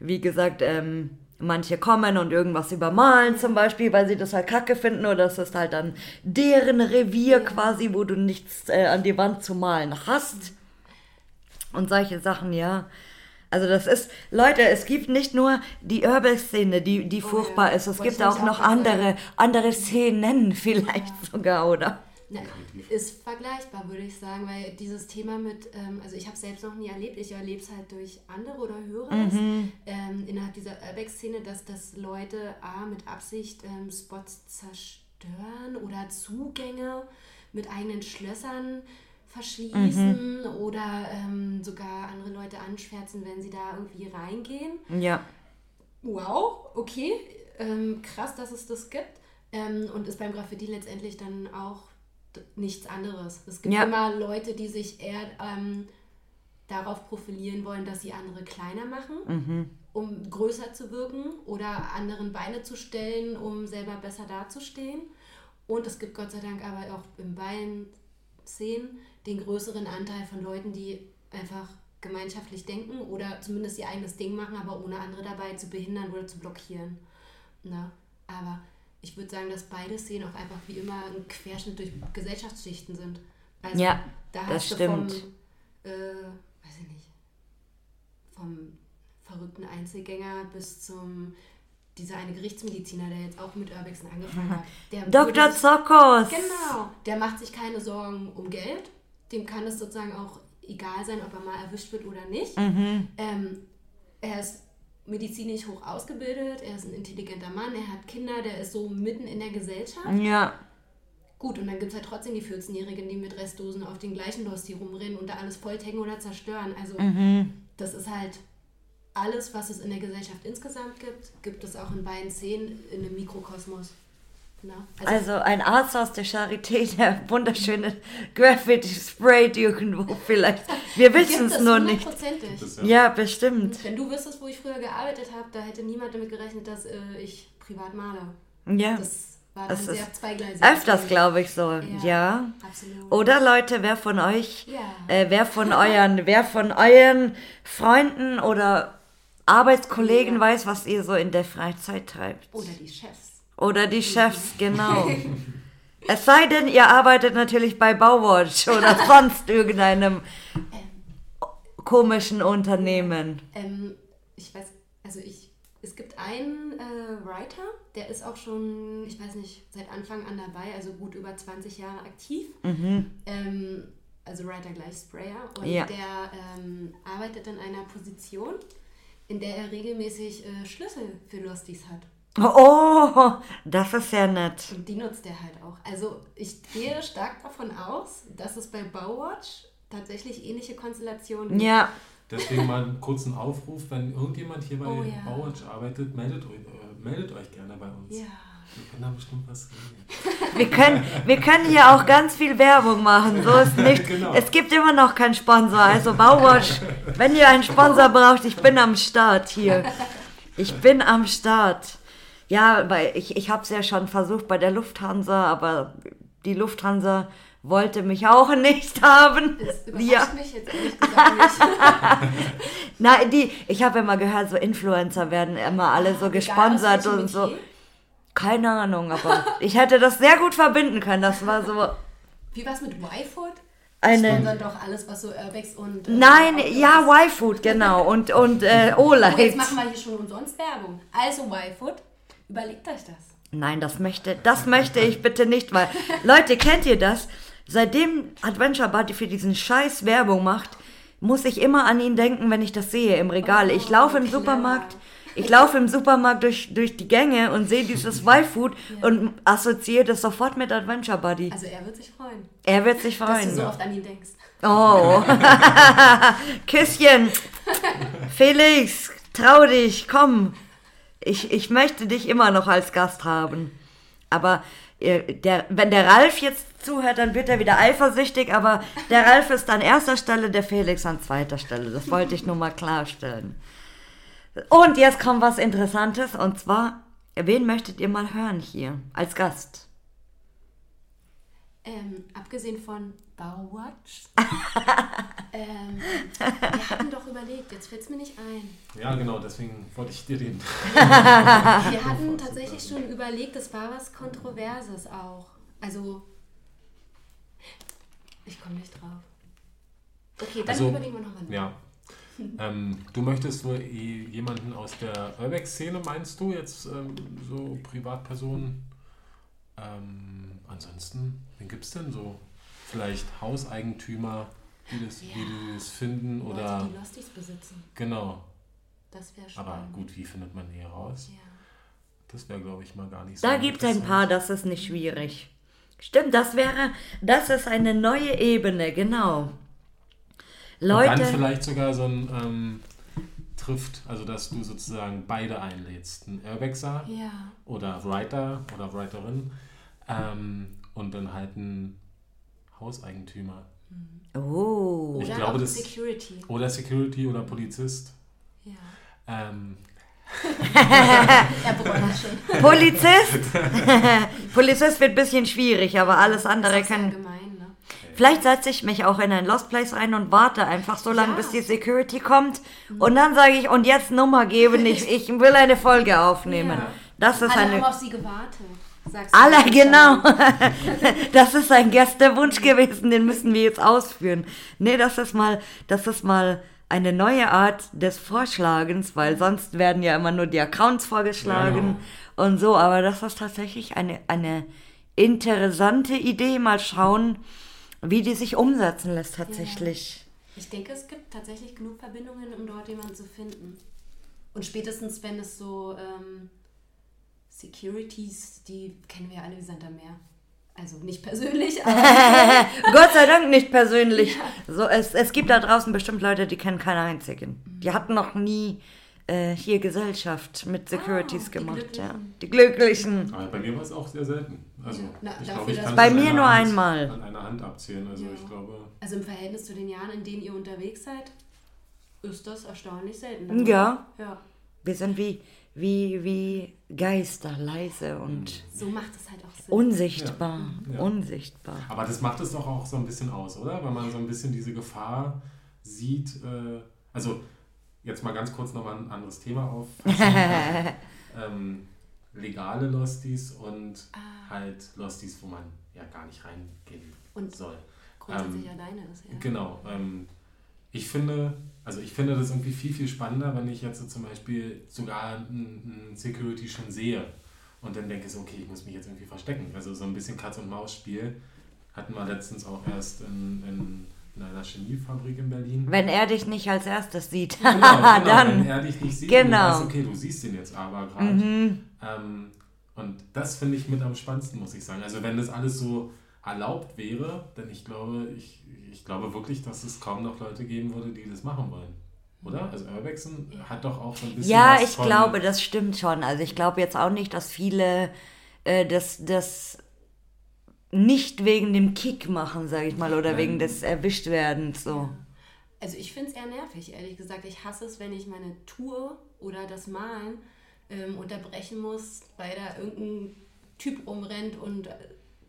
wie gesagt, ähm, manche kommen und irgendwas übermalen zum Beispiel, weil sie das halt kacke finden oder das ist halt dann deren Revier quasi, wo du nichts äh, an die Wand zu malen hast. Und solche Sachen, ja. Also das ist, Leute, es gibt nicht nur die Urbex-Szene, die, die Oh furchtbar ja, ist, es wollte gibt auch noch andere, andere Szenen [LAUGHS] vielleicht sogar, oder? Na, ist vergleichbar, würde ich sagen, weil dieses Thema mit, ähm, also ich habe es selbst noch nie erlebt, ich erlebe es halt durch andere oder höre es Mhm. ähm, innerhalb dieser Urbex-Szene, dass, dass Leute A, mit Absicht ähm, Spots zerstören oder Zugänge mit eigenen Schlössern verschließen Mhm. oder ähm, sogar andere Leute anschwärzen, wenn sie da irgendwie reingehen. Ja. Wow, okay, ähm, krass, dass es das gibt. Ähm, und ist beim Graffiti letztendlich dann auch nichts anderes. Es gibt Ja. immer Leute, die sich eher ähm, darauf profilieren wollen, dass sie andere kleiner machen, Mhm. um größer zu wirken oder anderen Beine zu stellen, um selber besser dazustehen. Und es gibt Gott sei Dank aber auch in beiden Szenen den größeren Anteil von Leuten, die einfach gemeinschaftlich denken oder zumindest ihr eigenes Ding machen, aber ohne andere dabei zu behindern oder zu blockieren. Na, aber ich würde sagen, dass beide Szenen auch einfach wie immer ein Querschnitt durch Gesellschaftsschichten sind. Also Ja, da das hast du stimmt. vom, äh, weiß ich nicht, vom verrückten Einzelgänger bis zum dieser eine Gerichtsmediziner, der jetzt auch mit Urbexen angefangen hat. [LAUGHS] Der Dr. Zokos! Genau, der macht sich keine Sorgen um Geld. Dem kann es sozusagen auch egal sein, ob er mal erwischt wird oder nicht. Mhm. Ähm, er ist medizinisch hoch ausgebildet, er ist ein intelligenter Mann, er hat Kinder, der ist so mitten in der Gesellschaft. Ja, Gut, und dann gibt es halt trotzdem die 14-Jährigen, die mit Restdosen auf den gleichen Losti rumrennen und da alles volltecken oder zerstören. Also Mhm. das ist halt alles, was es in der Gesellschaft insgesamt gibt, gibt es auch in beiden Szenen in einem Mikrokosmos. Na? also ein Arzt aus der Charité, [LAUGHS] der wunderschöne Graffiti sprayt irgendwo vielleicht. Wir [LAUGHS] wissen es nur nicht. Das, Ja, bestimmt. Wenn du wüsstest, wo ich früher gearbeitet habe, da hätte niemand damit gerechnet, dass äh, ich privat male. Ja, Das war Das sehr zweigleisig. öfters glaube ich so. Ja. Ja. Absolut. Oder Leute, wer von euch, Ja. äh, wer von euren, [LAUGHS] wer von euren Freunden oder Arbeitskollegen Ja. weiß, was ihr so in der Freizeit treibt? Oder die Chefs. Oder die [LAUGHS] Chefs, genau. Es sei denn, ihr arbeitet natürlich bei Bauwatch oder [LAUGHS] sonst irgendeinem komischen Unternehmen. Ähm, ich weiß, also ich, es gibt einen äh, Writer, der ist auch schon, ich weiß nicht, seit Anfang an dabei, also gut über 20 Jahre aktiv. Ähm, also Writer gleich Sprayer. Und Ja. der ähm, arbeitet in einer Position, in der er regelmäßig äh, Schlüssel für Losties hat. Oh, das ist sehr nett. Und die nutzt er halt auch. Also ich gehe stark davon aus, dass es bei Bauwatch tatsächlich ähnliche Konstellationen gibt. Ja, Deswegen mal einen kurzen Aufruf, wenn irgendjemand hier bei Oh ja. Bauwatch arbeitet, meldet euch, äh, meldet euch gerne bei uns. Ja. Wir können da bestimmt was regeln. wir können, wir können hier auch ganz viel Werbung machen. So ist [LAUGHS] nicht. Genau. Es gibt immer noch keinen Sponsor. Also Bauwash, wenn ihr einen Sponsor braucht, ich bin am Start hier. Ich bin am Start. Ja, weil ich, ich habe es ja schon versucht bei der Lufthansa, aber die Lufthansa wollte mich auch [LAUGHS] nicht haben. Das überrascht Ja. mich jetzt ehrlich gesagt nicht. [LAUGHS] Nein, die, ich habe immer gehört, so Influencer werden immer alle so Egal, gesponsert welchem und so. Metier. Keine Ahnung, aber ich hätte das sehr gut verbinden können. Das war so Wie war es mit Y-Food? eine. Sponsern doch alles, was so Urbex und... äh, Nein, ja. Y-Food, genau. Und, und äh, Oh, [LAUGHS] jetzt Olight. machen wir hier schon umsonst Werbung. Also Y-Food, überlegt euch das. Nein, das möchte, das möchte ich bitte nicht, weil, [LAUGHS] Leute, kennt ihr das? Seitdem Adventure Buddy für diesen Scheiß Werbung macht, muss ich immer an ihn denken, wenn ich das sehe im Regal. Ich laufe im clever. Supermarkt, ich laufe im Supermarkt durch, durch die Gänge und sehe dieses [LAUGHS] Y-Food und assoziiere das sofort mit Adventure Buddy. Also er wird sich freuen, Er wird sich dass du freuen. so oft an ihn denkst. Oh. [LAUGHS] Küsschen. Felix, trau dich, komm. Ich, ich möchte dich immer noch als Gast haben. Aber äh, der, wenn der Ralf jetzt zuhört, dann wird er wieder eifersüchtig. Aber der Ralf ist an erster Stelle, der Felix an zweiter Stelle. Das wollte ich nur mal klarstellen. Und jetzt kommt was Interessantes. Und zwar, wen möchtet ihr mal hören hier als Gast? Ähm, abgesehen von Bauwatch. [LAUGHS] ähm, wir hatten doch überlegt, jetzt fällt es mir nicht ein. Ja, genau, deswegen wollte ich dir den. [LAUGHS] Wir hatten tatsächlich schon überlegt, es war was Kontroverses auch. Also, ich komme nicht drauf. Okay, dann Also, überlegen wir nochmal. Ja. Ähm, du möchtest wohl eh jemanden aus der Urbex-Szene, meinst du, jetzt ähm, so Privatpersonen? Ähm, ansonsten, wen gibt es denn so? Vielleicht Hauseigentümer, die das, die Ja. das finden Leute, oder. die Losties besitzen. Genau. Das wäre spannend. Aber gut, wie findet man die heraus? Ja. Das wäre, glaube ich, mal gar nicht so. Da gibt es ein paar, das ist nicht schwierig. Stimmt, das wäre, das ist eine neue Ebene, genau. Und dann Leute, vielleicht sogar so ein ähm, trifft, also dass du sozusagen beide einlädst. Einen Urbexer Ja. oder Writer oder Writerin ähm, und dann halt einen Hauseigentümer. oh, Ich Oder glaube, das- Security. Oder Security oder Polizist. Ja. Ähm, [LAUGHS] schon. Polizist. [LAUGHS] Polizist wird ein bisschen schwierig, aber alles andere kann. ne? Vielleicht setze ich mich auch in ein Lost Place ein und warte einfach so lange, Ja. bis die Security kommt. Und dann sage ich, und jetzt Nummer geben, ich, [LAUGHS] ich will eine Folge aufnehmen. Ja. Das ist Alle haben eine. auf sie gewartet. Sagst Alle, genau. [LAUGHS] Das ist ein Gästewunsch gewesen, den müssen wir jetzt ausführen. Nee, das ist mal, das ist mal eine neue Art des Vorschlagens, weil sonst werden ja immer nur die Accounts vorgeschlagen und so, aber das ist tatsächlich eine, eine interessante Idee. Mal schauen, wie die sich umsetzen lässt tatsächlich. Ich denke, es gibt tatsächlich genug Verbindungen, um dort jemanden zu finden. Und spätestens, wenn es so ähm, Securities, die kennen wir alle wie Sand am Meer. Also nicht persönlich, [LAUGHS] aber [LAUGHS] Gott sei Dank nicht persönlich. So, es, es gibt da draußen bestimmt Leute, die kennen keinen einzigen. Die hatten noch nie äh, hier Gesellschaft mit Securities Ah, die gemacht. Ja. Glücklichen. Die Glücklichen. aber bei mir war es auch sehr selten. Also Ja, na, ich glaube, ich kann Bei mir nur Hand, einmal. An einer Hand abzählen. Also Ja. ich glaube. also im Verhältnis zu den Jahren, in denen ihr unterwegs seid, ist das erstaunlich selten. Ja. Ja. Wir sind wie, wie, wie Geister, leise und So macht es halt auch Sinn. unsichtbar. Ja. Ja. Unsichtbar. Aber das macht es doch auch so ein bisschen aus, oder? Wenn man so ein bisschen diese Gefahr sieht. Äh, also, jetzt mal ganz kurz nochmal ein anderes Thema auf. [LAUGHS] ähm, legale Losties und Ah. halt Losties, wo man ja gar nicht reingehen Und soll. grundsätzlich ähm, alleine ist, ja. Genau. Ähm, ich finde, also ich finde das irgendwie viel, viel spannender, wenn ich jetzt so zum Beispiel sogar einen Security schon sehe und dann denke so, okay, ich muss mich jetzt irgendwie verstecken. Also so ein bisschen Katz- und Maus-Spiel hatten wir letztens auch erst in, in in einer Chemiefabrik in Berlin. Wenn er dich nicht als erstes sieht, Genau, genau, [LAUGHS] dann. wenn er dich nicht sieht, Genau. weißt, okay, du siehst ihn jetzt aber gerade. Mhm. Ähm, und das finde ich mit am spannendsten, muss ich sagen. Also wenn das alles so erlaubt wäre, denn ich glaube, ich, ich glaube wirklich, dass es kaum noch Leute geben würde, die das machen wollen. Oder? Also Urbexen hat doch auch so ein bisschen Ja, was ich von, glaube, das stimmt schon. Also ich glaube jetzt auch nicht, dass viele äh, das, das nicht wegen dem Kick machen, sage ich mal, oder Nein. wegen des Erwischtwerdens. So. Also ich finde es eher nervig, ehrlich gesagt. Ich hasse es, wenn ich meine Tour oder das Malen ähm, unterbrechen muss, weil da irgendein Typ rumrennt und äh,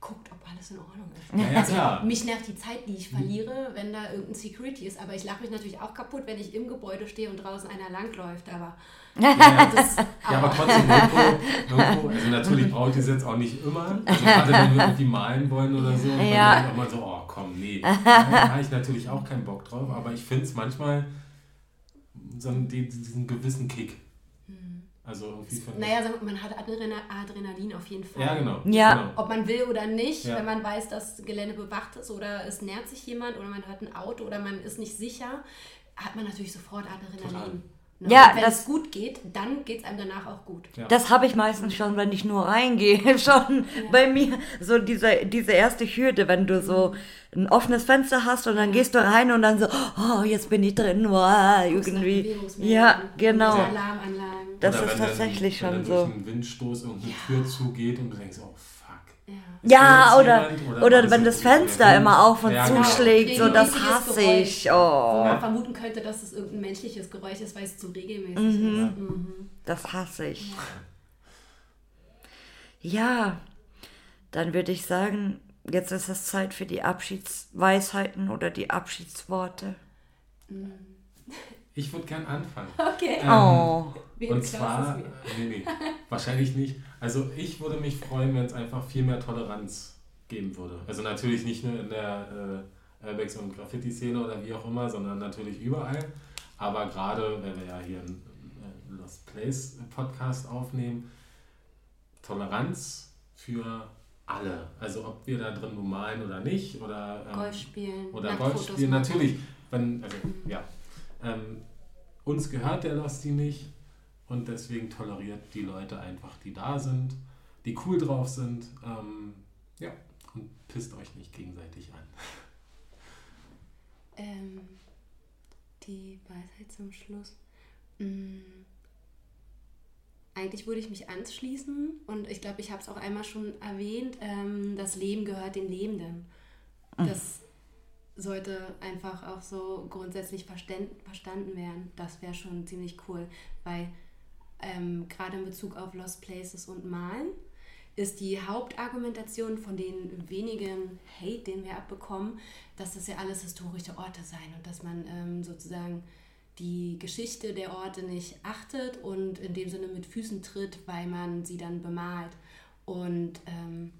guckt, ob alles in Ordnung ist. Ja, ja, klar. Mich nervt die Zeit, die ich verliere, wenn da irgendein Security ist. Aber ich lache mich natürlich auch kaputt, wenn ich im Gebäude stehe und draußen einer langläuft. Aber Ja, [LAUGHS] das, ja, aber trotzdem, [LAUGHS] irgendwo, irgendwo, also natürlich brauche ich das jetzt auch nicht immer. Also gerade wenn wir irgendwie malen wollen oder so, dann Ja. denkt man so, oh komm, nee. Da habe ich natürlich auch keinen Bock drauf, aber ich finde es manchmal so einen, die- diesen gewissen Kick. Also irgendwie finde naja, wir, man hat Adrena Adrenalin auf jeden Fall. Ja, genau. Ja. Genau. Ob man will oder nicht, Ja. wenn man weiß, dass Gelände bewacht ist oder es nähert sich jemand oder man hört ein Auto oder man ist nicht sicher, hat man natürlich sofort Adrenalin. Ne? Ja, wenn es gut geht, dann geht es einem danach auch gut. Ja. Das habe ich meistens schon, wenn ich nur reingehe, [LAUGHS] schon bei mir. So diese, diese erste Hürde, wenn du so ein offenes Fenster hast und dann gehst du rein und dann so, oh, jetzt bin ich drin, wow, irgendwie. Ja, genau. diese Alarmanlagen. Das Oder ist wenn dann- tatsächlich wenn schon dann so. durch einen Windstoß irgendeine Tür zugeht und du denkst, oh fuck. Ja. Ja, oder, oder, das wenn das Fenster immer auf und Ja, genau. zuschlägt, so das hasse Geräusch. ich. Wo Oh, man vermuten könnte, dass es irgendein menschliches Geräusch ist, weil es zu regelmäßig ist. Mhm. das hasse ich. Ja, dann würde ich sagen, jetzt ist es Zeit für die Abschiedsweisheiten oder die Abschiedsworte. [LAUGHS] Ich würde gern anfangen. Okay. Ähm, Oh, Wen Und zwar, nee, nee, wahrscheinlich nicht. Also ich würde mich freuen, wenn es einfach viel mehr Toleranz geben würde. Also natürlich nicht nur in der äh, Airbags- und Graffiti-Szene oder wie auch immer, sondern natürlich überall. Aber gerade, wenn wir ja hier einen äh, Lost Place Podcast aufnehmen, Toleranz für alle. Also ob wir da drin malen oder nicht oder ähm, Golf spielen. oder Golf spielen, natürlich. Wenn, also, ja. Ähm, uns gehört der Losty nicht und deswegen toleriert die Leute einfach, die da sind, die cool drauf sind. Ähm, ja, und pisst euch nicht gegenseitig an. [LAUGHS] Ähm, die Weisheit zum Schluss. Mm. Eigentlich würde ich mich anschließen und ich glaube, ich habe es auch einmal schon erwähnt, ähm, das Leben gehört den Lebenden. Das sollte einfach auch so grundsätzlich verstanden werden. Das wäre schon ziemlich cool, weil ähm, gerade in Bezug auf Lost Places und Malen ist die Hauptargumentation von den wenigen Hate, den wir abbekommen, dass das ja alles historische Orte seien und dass man ähm, sozusagen die Geschichte der Orte nicht achtet und in dem Sinne mit Füßen tritt, weil man sie dann bemalt. Und ähm,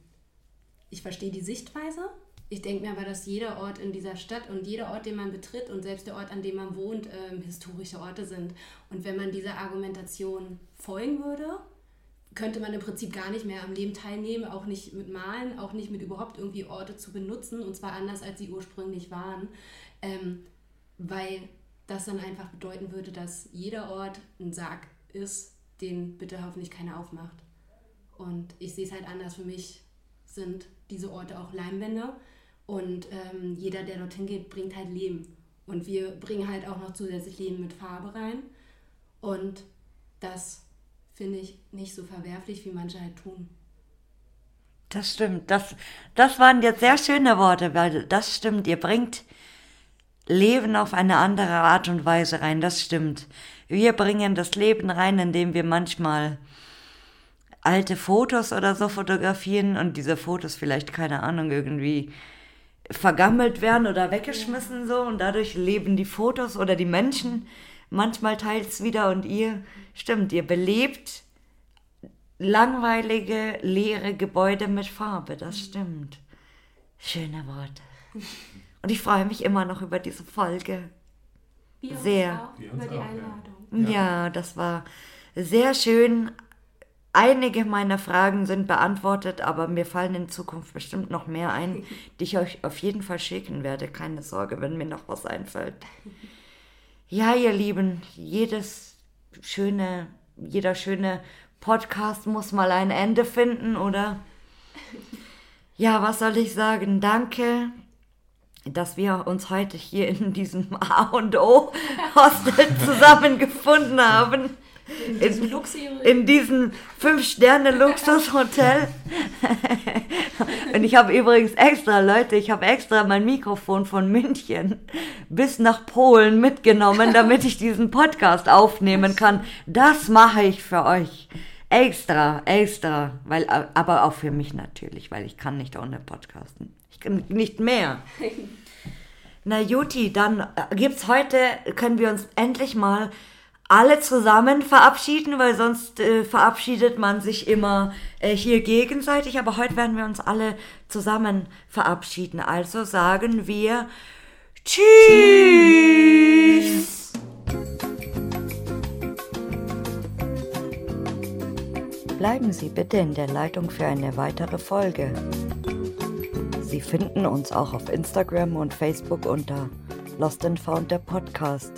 ich verstehe die Sichtweise. Ich denke mir aber, dass jeder Ort in dieser Stadt und jeder Ort, den man betritt und selbst der Ort, an dem man wohnt, ähm, historische Orte sind. Und wenn man dieser Argumentation folgen würde, könnte man im Prinzip gar nicht mehr am Leben teilnehmen, auch nicht mit Malen, auch nicht mit überhaupt irgendwie Orte zu benutzen und zwar anders, als sie ursprünglich waren, ähm, weil das dann einfach bedeuten würde, dass jeder Ort ein Sarg ist, den bitte hoffentlich keiner aufmacht. Und ich sehe es halt anders. Für mich sind diese Orte auch Leinwände und ähm, jeder, der dorthin geht, bringt halt Leben. Und wir bringen halt auch noch zusätzlich Leben mit Farbe rein. Und das finde ich nicht so verwerflich, wie manche halt tun. das stimmt. Das, das waren jetzt sehr schöne Worte, weil das stimmt. Ihr bringt Leben auf eine andere Art und Weise rein. Das stimmt. Wir bringen das Leben rein, indem wir manchmal alte Fotos oder so fotografieren und diese Fotos vielleicht, keine Ahnung, irgendwie vergammelt werden oder weggeschmissen so und dadurch leben die Fotos oder die Menschen manchmal teils wieder und ihr, stimmt, ihr belebt langweilige, leere Gebäude mit Farbe, das stimmt. Schöne Worte. Und ich freue mich immer noch über diese Folge. Wir Sehr. uns auch Wir über die auch, ja. Einladung. Ja. das war sehr schön. Einige meiner Fragen sind beantwortet, aber mir fallen in Zukunft bestimmt noch mehr ein, [LAUGHS] die ich euch auf jeden Fall schicken werde. Keine Sorge, wenn mir noch was einfällt. Ja, ihr Lieben, jedes schöne, jeder schöne Podcast muss mal ein Ende finden, oder? [LAUGHS] Ja, was soll ich sagen? Danke, dass wir uns heute hier in diesem A und O Hostel [LAUGHS] zusammengefunden haben. In diesem. In diesem Fünf-Sterne-Luxushotel. [LAUGHS] Und ich habe übrigens extra, Leute, ich habe extra mein Mikrofon von München bis nach Polen mitgenommen, damit ich diesen Podcast aufnehmen kann. Das mache ich für euch. Extra, extra. Weil, aber auch für mich natürlich, weil ich kann nicht ohne podcasten. Ich kann nicht mehr. [LAUGHS] Na Juti, dann äh, gibt's heute, können wir uns endlich mal alle zusammen verabschieden, weil sonst äh, verabschiedet man sich immer äh, hier gegenseitig. Aber heute werden wir uns alle zusammen verabschieden. Also sagen wir Tschüss. Bleiben Sie bitte in der Leitung für eine weitere Folge. Sie finden uns auch auf Instagram und Facebook unter Lost and Found der Podcast.